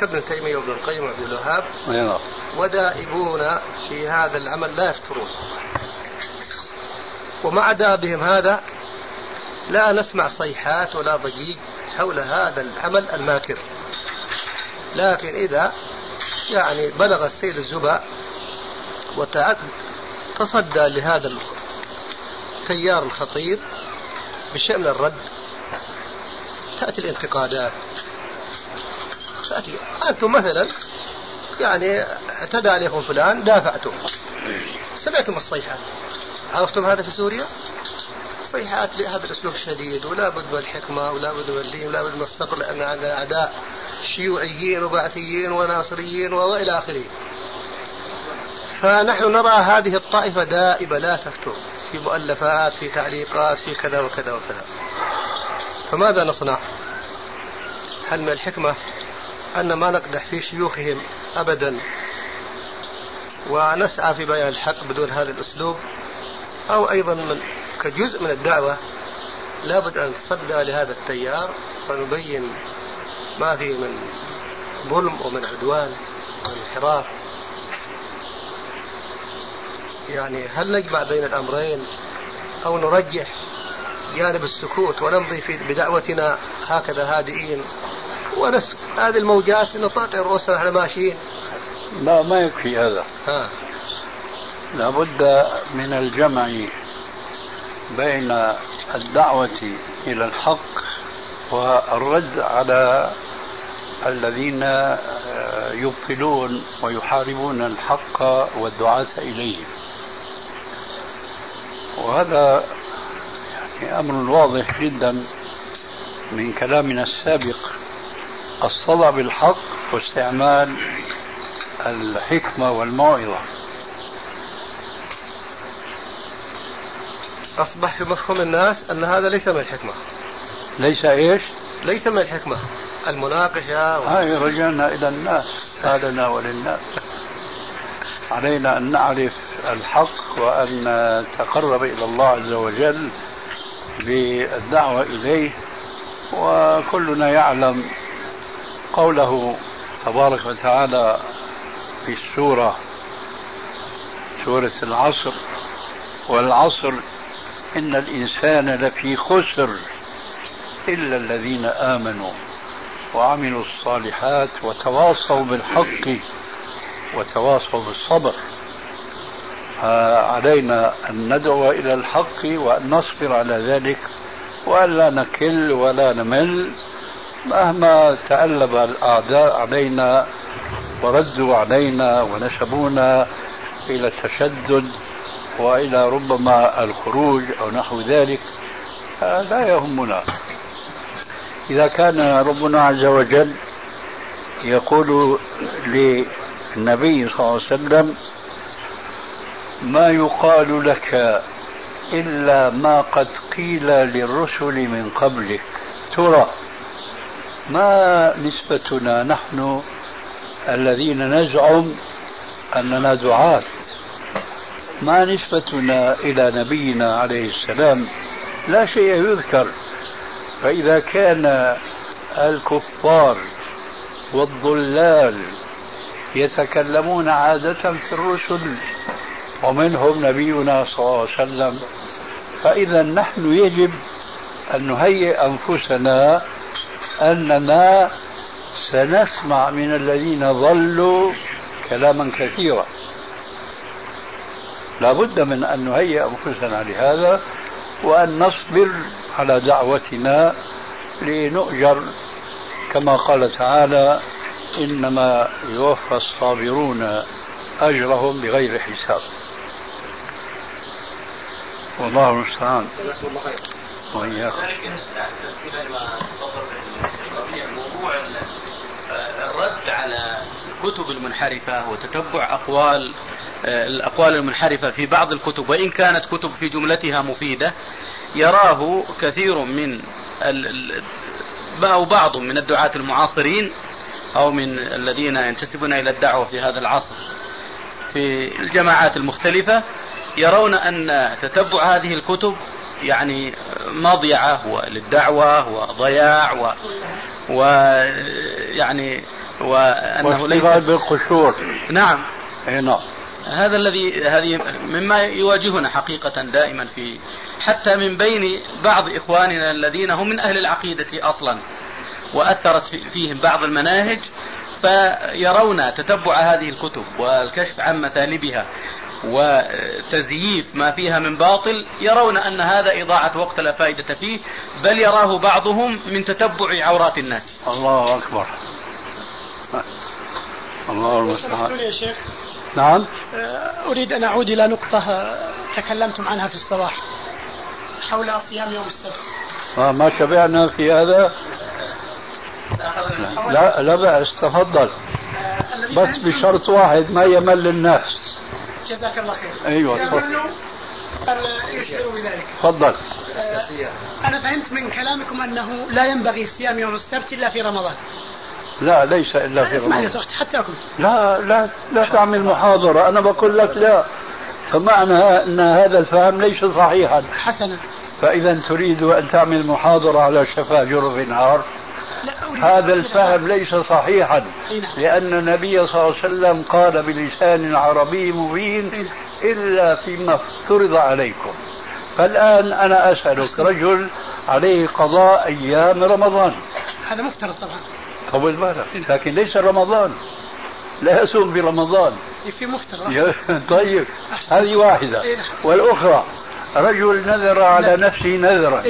كابن تيمية وابن القيم وابن الوهاب ودائبون في هذا العمل لا يفترون. ومع دابهم هذا لا نسمع صيحات ولا ضجيج حول هذا العمل الماكر. لكن إذا يعني بلغ السيل الزبا وتصدى لهذا التيار الخطير بشيء من الرد تأتي الانتقادات. تأتي أنتم مثلا يعني اعتدى عليكم فلان دافعتم سمعتم الصيحات عرفتم هذا في سوريا صيحات بهذا الأسلوب الشديد ولا بد من الحكمه ولا بد من اللين ولا بد من الصبر لأن عندنا اعداء شيوعيين وبعثيين وناصريين وإلى آخره. فنحن نرى هذه الطائفة دائبه لا تفتر في مؤلفات في تعليقات في كذا وكذا وكذا. فماذا نصنع؟ هل من الحكمة أن ما نقدح في شيوخهم ابدا. ونسعى في بيان الحق بدون هذا الأسلوب. أو أيضا من كجزء من الدعوة لابد أن نتصدى لهذا التيار ونبين ما فيه من ظلم ومن عدوان ومن يعني هل نجمع بين الأمرين أو نرجح جانب السكوت ونمضي في بدعوتنا هكذا هادئين؟ ونس هذه الموجات نطاطي رؤوسنا إحنا ماشيين. لا ما يكفي هذا. ها. لابد من الجمع بين الدعوة إلى الحق والرد على الذين يبطلون ويحاربون الحق والدعاة إليه. وهذا يعني أمر واضح جدا من كلامنا السابق. الصدع بالحق واستعمال الحكمة والموعظة. أصبح في مفهوم الناس أن هذا ليس من الحكمة. ليس إيش؟ ليس من الحكمة. المناقشة و... هاي رجعنا إلى الناس. هذا وللناس. علينا أن نعرف الحق وأن نتقرب إلى الله عز وجل بالدعوة إليه. وكلنا يعلم قوله تبارك وتعالى في السورة سورة العصر والعصر إن الإنسان لفي خسر إلا الذين آمنوا وعملوا الصالحات وتواصوا بالحق وتواصوا بالصبر. علينا أن ندعو إلى الحق وأن نصبر على ذلك وأن لا نكل ولا نمل. مهما تألب الأعداء علينا وردوا علينا ونسبونا إلى التشدد وإلى ربما الخروج أو نحو ذلك لا يهمنا. إذا كان ربنا عز وجل يقول للنبي صلى الله عليه وسلم ما يقال لك إلا ما قد قيل للرسل من قبلك. ترى ما نسبتنا نحن الذين نزعم أننا دعاة ما نسبتنا إلى نبينا عليه السلام لا شيء يذكر. فإذا كان الكفار والضلال يتكلمون عادة في الرسل ومنهم نبينا صلى الله عليه وسلم فإذا نحن يجب أن نهيئ أنفسنا أننا سنسمع من الذين ضلوا كلاما كثيرا. لا بد من أن نهيئ أنفسنا لهذا وأن نصبر على دعوتنا لنؤجر. كما قال تعالى إنما يوفى الصابرون أجرهم بغير حساب. والله المستعان. وإياكم موضوع الرد على الكتب المنحرفة وتتبع أقوال الأقوال المنحرفة في بعض الكتب وإن كانت كتب في جملتها مفيدة يراه كثير من أو بعض من الدعاة المعاصرين أو من الذين ينتسبون إلى الدعوة في هذا العصر. في الجماعات المختلفة يرون أن تتبع هذه الكتب يعني مضيعة للدعوة وضياع و, و يعني وأنه ليس بالقشور. نعم. نعم. هذا الذي هذه مما يواجهنا حقيقة دائما في حتى من بين بعض إخواننا الذين هم من أهل العقيدة أصلا وأثرت فيهم بعض المناهج فيرون تتبع هذه الكتب والكشف عن مثالبها وتزييف ما فيها من باطل يرون أن هذا إضاعة وقت لا فائدة فيه بل يراه بعضهم من تتبع عورات الناس. الله أكبر. الله المستعان يا شيخ. نعم. أريد أن أعود إلى نقطة تكلمتم عنها في الصباح حول صيام يوم السبت. ما شبعنا في هذا؟ لا لا بأس تفضل. بس بشرط واحد ما يمل الناس. جزاك الله خير. أيوه تفضل. يشعر بذلك تفضل. أنا فهمت من كلامكم أنه لا ينبغي صيام يوم السبت إلا في رمضان. لا ليس إلا في اسمعني رمضان. يا حتى اكل لا لا لا تعمل محاضرة. أنا بقول لك لا. فمعنى إن هذا الفهم ليس صحيحا. حسنا. فاذا تريد أن تعمل محاضرة على شفا جرف نهار. هذا الفهم ليس صحيحا لأن النبي صلى الله عليه وسلم قال بلسان عربي مبين إلا فيما افترض عليكم. فالآن أنا أسألك رجل عليه قضاء أيام رمضان. هذا مفترض طبعا. طول بالك. لكن ليس رمضان. لا يصوم في رمضان في مفترض. طيب. هذه واحدة. والأخرى. رجل نذر على نفسه نذرا.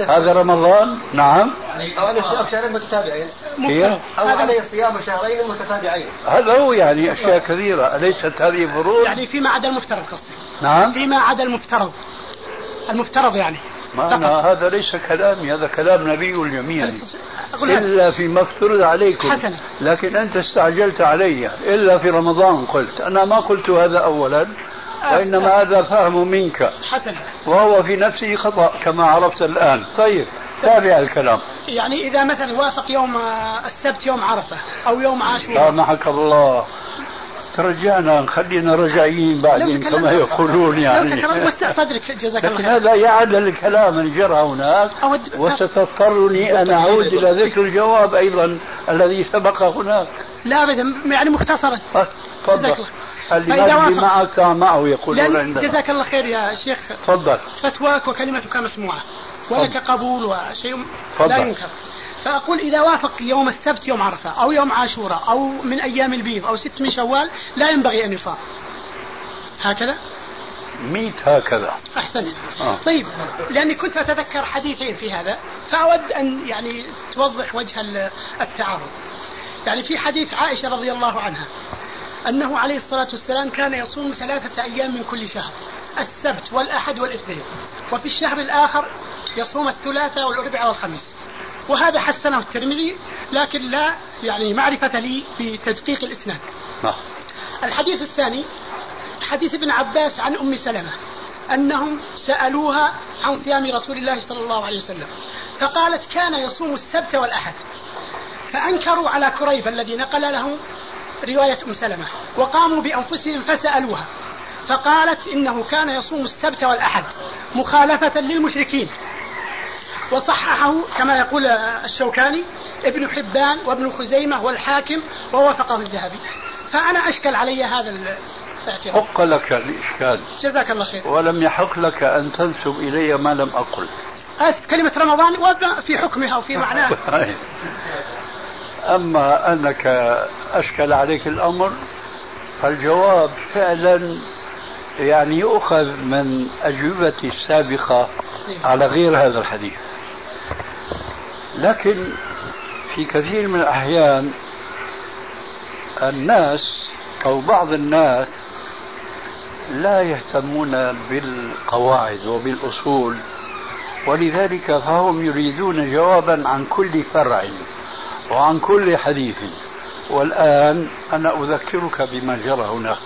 هذا رمضان؟ نعم. أو عليه صيام شهرين متتابعين. هي؟ أو عليه صيام شهرين متتابعين. هذا هو يعني أشياء كثيرة. أليست هذه فروض يعني فيما عدا المفترض قصدي نعم. فيما عدا المفترض. المفترض يعني. ما أنا هذا ليس كلامي. هذا كلام نبي الجميع إلا فيما افترض عليكم. حسنا. لكن أنت استعجلت علي. إلا في رمضان قلت. أنا ما قلت هذا أولا. وإنما هذا فهم منك. حسنا وهو في نفسه خطأ كما عرفت الآن. طيب تابع الكلام. يعني إذا مثلا وافق يوم السبت يوم عرفة أو يوم عاشوراء. سامحك الله. ترجعنا خلينا رجعيين بعدين كما يقولون لو يعني. تكرر [LAUGHS] وسع صدرك جزاك الله لكن خير. هذا يعدل الكلام اللي جرى هناك. وستضطرني أن أعود إلى ذكر الجواب أيضا الذي سبق هناك. لا أبدا يعني مختصرا. جزاك تفضل. الله. فإذا وافق- معك معه لأن عندنا جزاك الله خير يا شيخ. تفضل. فتواك وكلمتك مسموعة. ولك قبول وشيء تفضل. لا ينكر. فأقول إذا وافق يوم السبت يوم عرفة أو يوم عاشوراء أو من أيام البيض أو ست من شوال لا ينبغي أن يصام. هكذا؟ ميت هكذا. أحسنت. آه. طيب لأني كنت أتذكر حديثين في هذا فأود أن يعني توضح وجه ال- التعارض. يعني في حديث عائشة رضي الله عنها أنه عليه الصلاة والسلام كان يصوم ثلاثة أيام من كل شهر السبت والأحد والإثنين. وفي الشهر الآخر يصوم الثلاثاء والأربعاء والخميس. وهذا حسنه الترمذي لكن لا يعني معرفة لي بتدقيق الإسناد. نعم. الحديث الثاني حديث ابن عباس عن أم سلمة أنهم سألوها عن صيام رسول الله صلى الله عليه وسلم فقالت كان يصوم السبت والأحد. فأنكروا على كريب الذي نقل له رواية أم سلمة. وقاموا بأنفسهم فسألوها. فقالت إنه كان يصوم السبت والأحد مخالفة للمشركين. وصححه كما يقول الشوكاني ابن حبان وابن خزيمة والحاكم ووافقه الذهبي. فأنا أشكل علي هذا الاعتراض. حق لك الإشكال جزاك الله خير. ولم يحق لك أن تنسب إلي ما لم أقل. آسف كلمة رمضان وما في حكمها وفي معناها. [LAUGHS] أما أنك أشكل عليك الأمر فالجواب فعلا يعني يؤخذ من أجوبتي السابقة على غير هذا الحديث. لكن في كثير من الأحيان الناس أو بعض الناس لا يهتمون بالقواعد وبالأصول ولذلك فهم يريدون جوابا عن كل فرع. وعن كل حديث. والآن أنا أذكرك بما جرى هناك.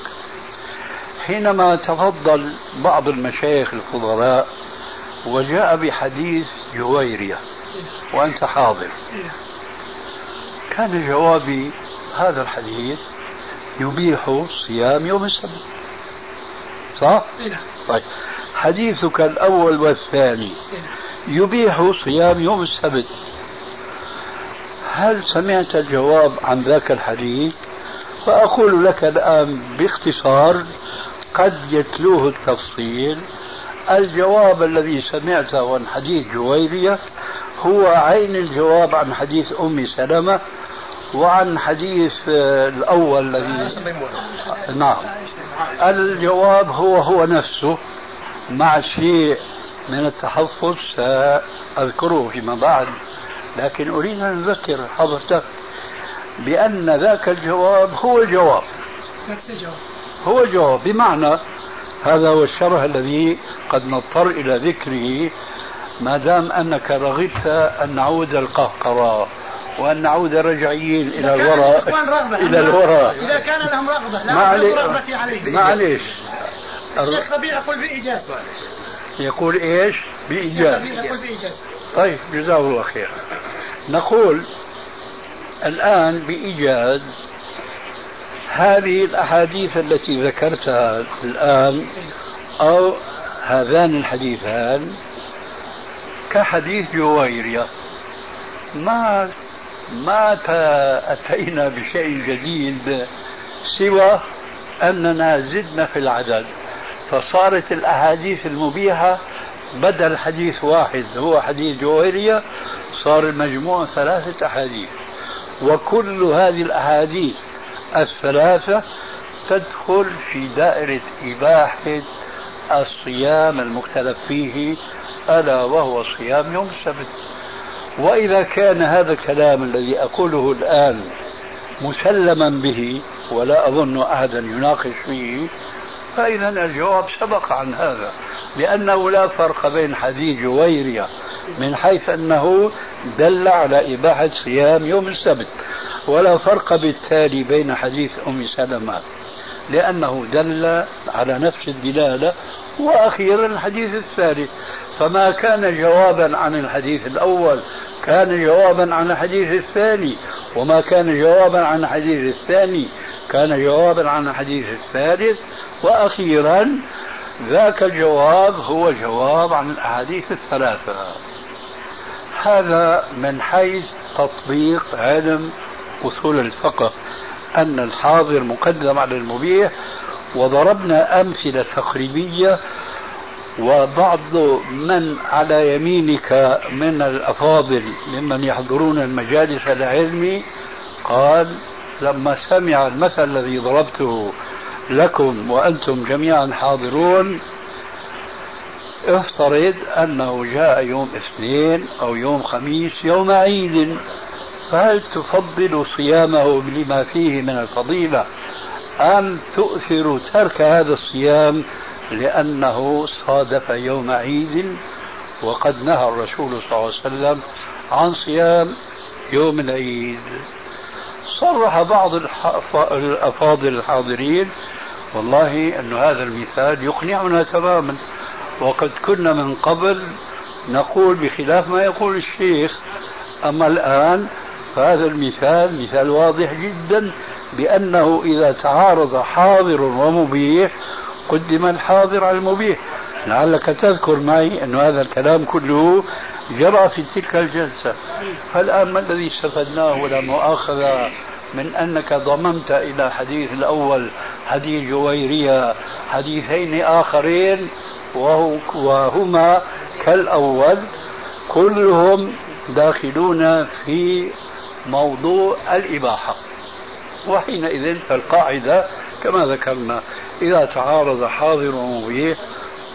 حينما تفضل بعض المشايخ الفضلاء وجاء بحديث جويرية وأنت حاضر. كان جوابي هذا الحديث يبيح صيام يوم السبت. صح؟ طيب. حديثك الأول والثاني يبيح صيام يوم السبت. هل سمعت الجواب عن ذاك الحديث؟ فأقول لك الآن باختصار قد يتلوه التفصيل. الجواب الذي سمعته عن حديث جويرية هو عين الجواب عن حديث أم سلمة وعن حديث آه، الأول الذي نعم. الجواب هو هو نفسه مع شيء من التحفظ سأذكره فيما بعد. لكن أريد أن أذكر حضرتك بأن ذاك الجواب هو الجواب. نفس الجواب هو الجواب. بمعنى هذا هو الشرح الذي قد نضطر إلى ذكره ما دام أنك رغبت أن نعود القهقرة وأن نعود رجعيين إلى الوراء. إلى الوراء. إذا كان لهم رغبة. لا ما علي- رغبتي عليهم. معليش الشيخ ربيع يقول بإيجاز. يقول؟ الشيخ بإيجاز. ربيع يقول بإيجاز. طيب جزاه الله خير. نقول الآن بإيجاز هذه الأحاديث التي ذكرتها الآن أو هذان الحديثان كحديث جويرية. ما ما أتينا بشيء جديد سوى أننا زدنا في العدد. فصارت الأحاديث المبيحة بدل حديث واحد هو حديث جويرية صار المجموع ثلاثة أحاديث. وكل هذه الأحاديث الثلاثة تدخل في دائرة إباحة الصيام المختلف فيه ألا وهو صيام يوم السبت. وإذا كان هذا الكلام الذي أقوله الآن مسلما به ولا أظن أحدا يناقش فيه فإذا الجواب سبق عن هذا لأنه لا فرق بين حديث جويرية من حيث أنه دل على إباحة صيام يوم السبت ولا فرق بالتالي بين حديث أم سلمة لأنه دل على نفس الدلالة وأخيرا الحديث الثالث فما كان جوابا عن الحديث الأول كان جوابا عن الحديث الثاني وما كان جوابا عن الحديث الثاني كان جوابا عن الحديث الثالث وأخيرا ذاك الجواب هو جواب عن الأحاديث الثلاثة. هذا من حيث تطبيق علم أصول الفقه أن الحاضر مقدم على المبيح وضربنا أمثلة تقريبية وبعض من على يمينك من الأفاضل ممن يحضرون المجالس العلمي قال لما سمع المثل الذي ضربته لكم وأنتم جميعا حاضرون. افترض أنه جاء يوم اثنين أو يوم خميس يوم عيد. فهل تفضل صيامه لما فيه من الفضيلة أم تؤثر ترك هذا الصيام لأنه صادف يوم عيد؟ وقد نهى الرسول صلى الله عليه وسلم عن صيام يوم العيد. صرح بعض الأفاضل الحاضرين والله أن هذا المثال يقنعنا تماما. وقد كنا من قبل نقول بخلاف ما يقول الشيخ أما الآن فهذا المثال مثال واضح جدا بأنه إذا تعارض حاضر ومبيح قدم الحاضر على المبيح. لعلك تذكر معي أن هذا الكلام كله جرى في تلك الجلسة. فالآن ما الذي استفدناه ولا مؤاخذة من أنك ضممت إلى الحديث الأول حديث جويرية حديثين آخرين وهما كالأول كلهم داخلون في موضوع الإباحة. وحينئذ فالقاعدة كما ذكرنا إذا تعارض حاضر ومبيح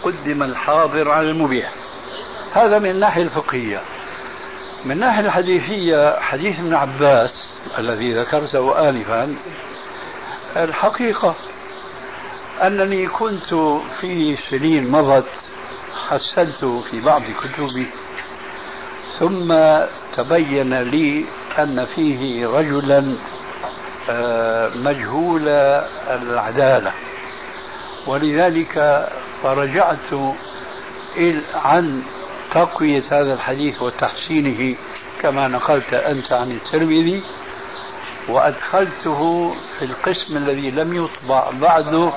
قدم الحاضر على المبيح. هذا من الناحية الفقهية. من الناحية الحديثية حديث ابن عباس الذي ذكرته آنفا الحقيقة أنني كنت في سنين مضت حسنت في بعض كتبي ثم تبين لي أن فيه رجلا آه، مجهول العدالة. ولذلك فرجعت عن تقوية هذا الحديث وتحسينه كما نقلت أنت عن الترمذي وأدخلته في القسم الذي لم يطبع بعده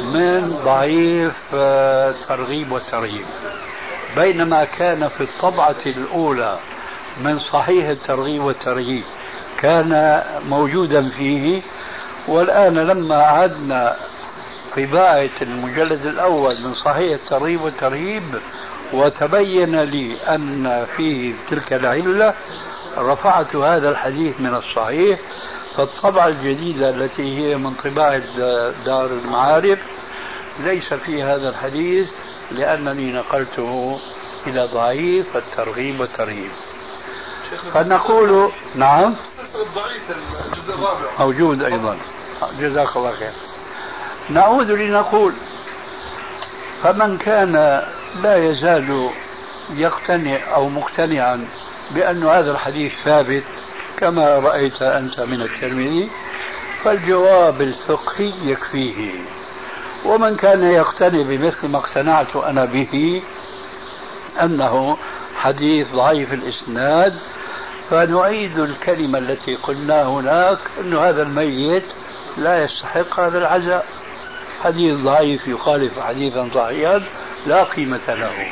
من ضعيف آه، ترغيب وترهيب. بينما كان في الطبعة الأولى من صحيح الترغيب والترهيب كان موجودا فيه والآن لما أعدنا طباعة المجلد الأول من صحيح الترغيب والترهيب وتبين لي أن فيه تلك العلة رفعت هذا الحديث من الصحيح فالطبعة الجديدة التي هي من طباعة دار المعارف ليس في هذا الحديث لأنني نقلته إلى ضعيف الترغيب والترهيب. فنقول نعم. الجزء الرابع موجود أيضا. جزاك الله خير. نعود لنقول فمن كان لا يزال يقتنع أو مقتنعا بأن هذا الحديث ثابت كما رأيت أنت من الترمذي فالجواب الفقهي يكفيه. ومن كان يقتنع بمثل ما اقتنعت أنا به أنه حديث ضعيف الإسناد فنعيد الكلمة التي قلنا هناك أن هذا الميت لا يستحق هذا العزاء. حديث ضعيف يخالف حديثا صحيحا لا قيمة له.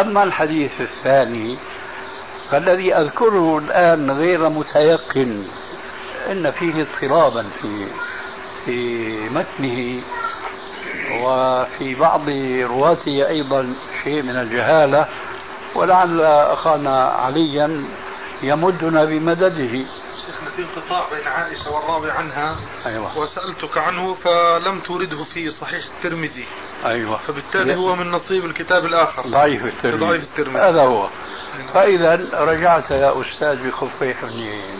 أما الحديث الثاني فالذي أذكره الآن غير متيقن إن فيه اضطرابا في في متنه وفي بعض رواته أيضا شيء من الجهالة ولعل أخانا عليا يمدنا بمدده. في انقطاع بين عائشة والراوي عنها أيوة. وسألتك عنه فلم تورده في صحيح الترمذي. أيوة. فبالتالي هو من نصيب الكتاب الآخر. ضعيف الترمذي. ضعيف الترمذي. هذا هو. فإذا رجعت يا أستاذ بخفي حنين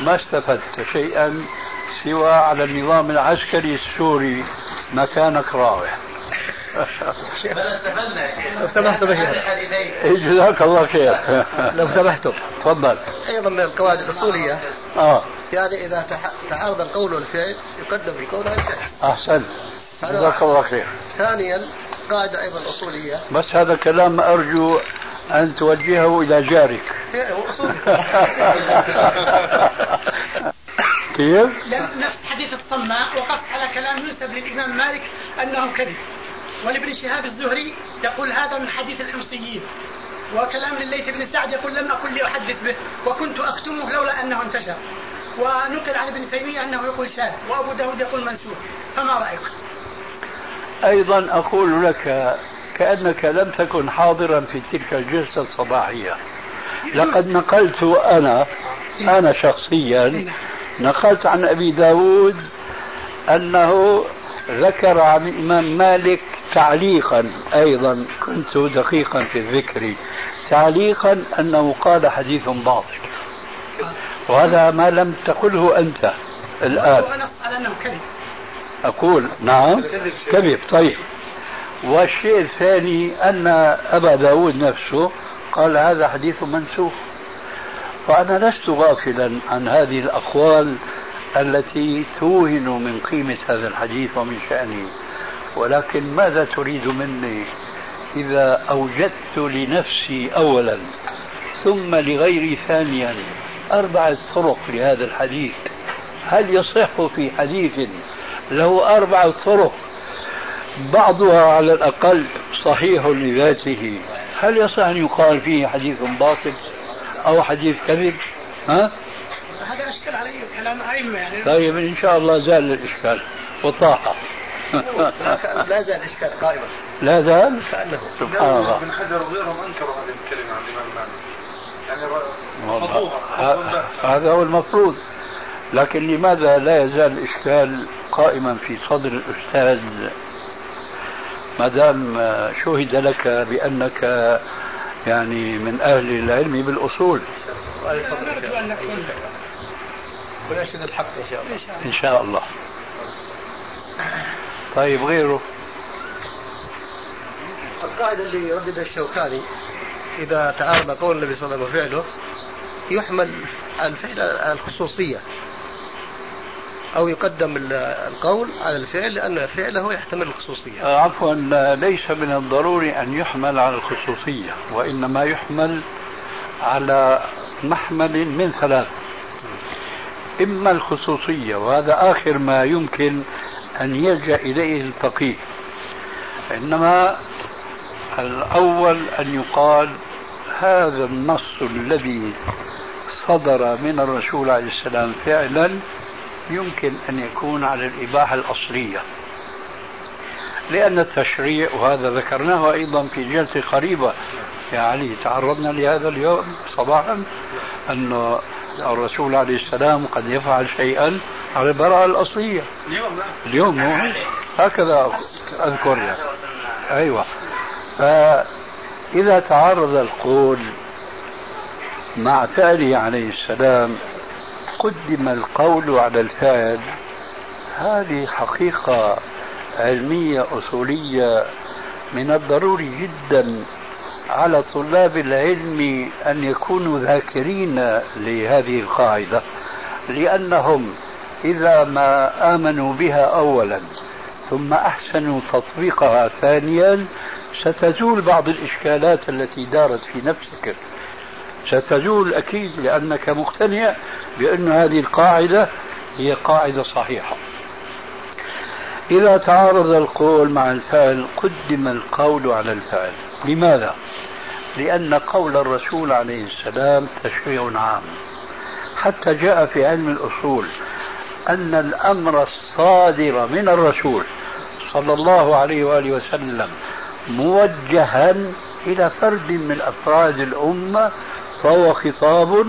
ما استفدت شيئا سوى على النظام العسكري السوري مكانك راوح. لو سمحت بشير. جزاك الله خير. لو سمحتم تفضل. أيضا من القواعد الأصولية. آه. يعني إذا تعارض القول والفعل يقدم القول على الفعل. احسنت جزاك الله خير. ثانيا قاعدة أيضا أصولية. بس هذا كلام أرجو أن توجهه إلى جارك. كيف؟ نفس حديث الصماء. وقفت على كلام ينسب للإمام مالك أنه كذب. ولابن شهاب الزهري يقول هذا من حديث الحمصيين وكلام لليث بن سعد يقول لم أكن لأحدث به وكنت أكتمه لولا أنه انتشر. ونقل عن ابن تيمية أنه يقول شاذ وأبو داود يقول منسوخ فما رأيك؟ أيضا أقول لك كأنك لم تكن حاضرا في تلك الجلسة الصباحية. لقد نقلت أنا أنا شخصيا نقلت عن أبي داود أنه ذكر عن الإمام مالك تعليقا أيضا كنت دقيقا في الذكر تعليقا أنه قال حديث باطل. وهذا ما لم تقله أنت الآن. على أنه كذب. أقول نعم كذب طيب. والشيء الثاني أن أبا داود نفسه قال هذا حديث منسوخ. وأنا لست غافلا عن هذه الأقوال التي توهن من قيمة هذا الحديث ومن شأنه. ولكن ماذا تريد مني إذا أوجدت لنفسي أولا ثم لغيري ثانيا؟ أربعة طرق لهذا الحديث. هل يصح في حديث له أربعة طرق؟ بعضها على الأقل صحيح لذاته. هل يصح أن يقال فيه حديث باطل أو حديث كذب؟ ها؟ هذا أشكال علي كلام أئمة يعني. طيب إن شاء الله زال الإشكال. وطاح لا زال الإشكال قائما. لا زال؟ كأنه. سبحان الله. ابن حجر وغيرهم أنكروا هذه الكلمة عن الإمام مالك. يعني هذا هو المفروض. لكن لماذا لا يزال الإشكال قائما في صدر الأستاذ؟ ما دام شهد لك بأنك يعني من أهل العلم بالأصول. نرجو أن نكون ونشهد الحق إن شاء الله. إن شاء الله. طيب غيره. القاعدة اللي يرددها الشوكاني إذا تعارض قول النبي صلى الله عليه وسلم وفعله يحمل الفعل الخصوصية أو يقدم القول على الفعل لأن فعله يحتمل الخصوصية. آه، عفوا ليس من الضروري أن يحمل على الخصوصية وإنما يحمل على محمل من ثلاث. إما الخصوصية وهذا آخر ما يمكن أن يلجأ إليه الفقيه. إنما الأول أن يقال هذا النص الذي صدر من الرسول عليه السلام فعلا يمكن أن يكون على الإباحة الأصلية. لأن التشريع وهذا ذكرناه أيضا في جلسة قريبة. يا علي تعرضنا لهذا اليوم صباحا أن الرسول عليه السلام قد يفعل شيئا على البراءة الأصلية. اليوم اليوم هو هكذا أذكر يعني. أيوة. فإذا تعرض القول مع فعله عليه السلام قدم القول على الفعل هذه حقيقة علمية أصولية من الضروري جدا. على طلاب العلم أن يكونوا ذاكرين لهذه القاعدة لأنهم إذا ما آمنوا بها أولا ثم أحسنوا تطبيقها ثانيا ستزول بعض الإشكالات التي دارت في نفسك. ستزول أكيد لأنك مقتنع بأن هذه القاعدة هي قاعدة صحيحة. إذا تعارض القول مع الفعل قدم القول على الفعل لماذا؟ لأن قول الرسول عليه السلام تشريع عام. حتى جاء في علم الأصول أن الأمر الصادر من الرسول صلى الله عليه وآله وسلم موجها إلى فرد من أفراد الأمة فهو خطاب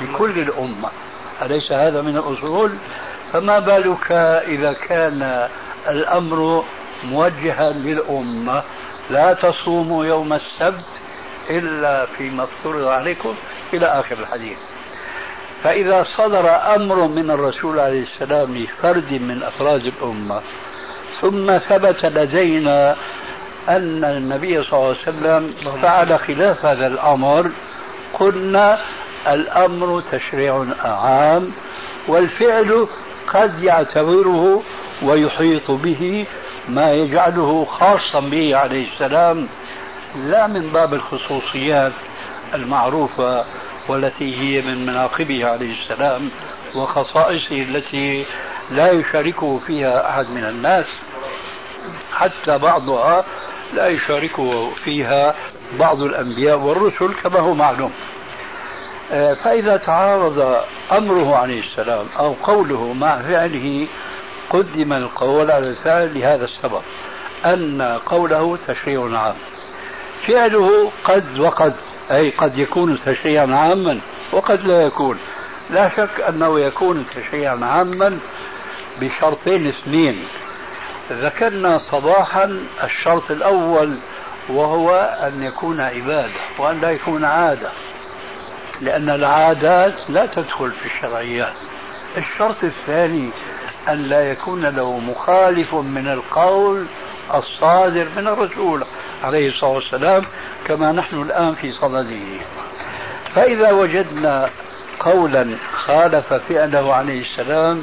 لكل الأمة. أليس هذا من الأصول؟ فما بالك إذا كان الأمر موجها للأمة؟ لا تصوموا يوم السبت إلا فيما افترض عليكم إلى آخر الحديث. فإذا صدر أمر من الرسول عليه السلام لفرد من أفراد الأمة ثم ثبت لدينا أن النبي صلى الله عليه وسلم فعل خلاف هذا الأمر قلنا الأمر تشريع عام والفعل قد يعتبره ويحيط به ما يجعله خاصا به عليه السلام لا من باب الخصوصيات المعروفة والتي هي من مناقبه عليه السلام وخصائصه التي لا يشاركه فيها أحد من الناس. حتى بعضها لا يشاركه فيها بعض الأنبياء والرسل كما هو معلوم. آه، فإذا تعارض أمره عليه السلام أو قوله مع فعله قدم القول على الفعل لهذا السبب أن قوله تشريع عام. فعله قد وقد أي قد يكون تشريعا عاما وقد لا يكون. لا شك أنه يكون تشريعا عاما بشرطين اثنين. ذكرنا صباحا الشرط الأول وهو أن يكون عبادة وأن لا يكون عادة لأن العادات لا تدخل في الشرعيات. الشرط الثاني أن لا يكون له مخالف من القول الصادر من الرسول عليه الصلاة والسلام كما نحن الآن في صدده. فإذا وجدنا قولا خالف فعله عليه السلام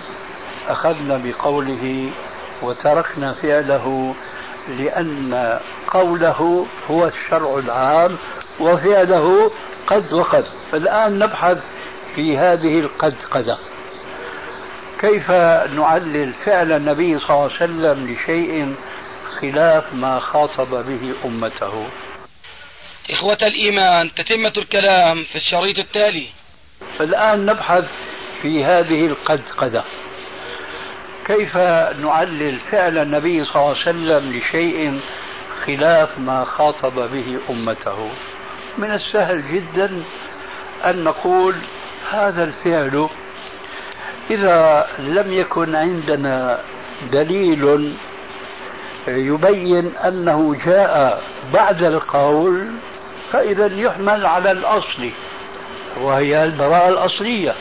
أخذنا بقوله وتركنا فعله لأن قوله هو الشرع العام وفعله قد وقد. فالآن نبحث في هذه القد قدة كيف نعلل فعل النبي صلى الله عليه وسلم لشيء خلاف ما خاطب به أمته؟ إخوة الإيمان تتمة الكلام في الشريط التالي. الآن نبحث في هذه القد قدة كيف نعلل فعل النبي صلى الله عليه وسلم لشيء خلاف ما خاطب به أمته؟ من السهل جدا أن نقول هذا الفعل إذا لم يكن عندنا دليل يبين أنه جاء بعد القول فإذا يحمل على الأصل وهي البراءة الأصلية.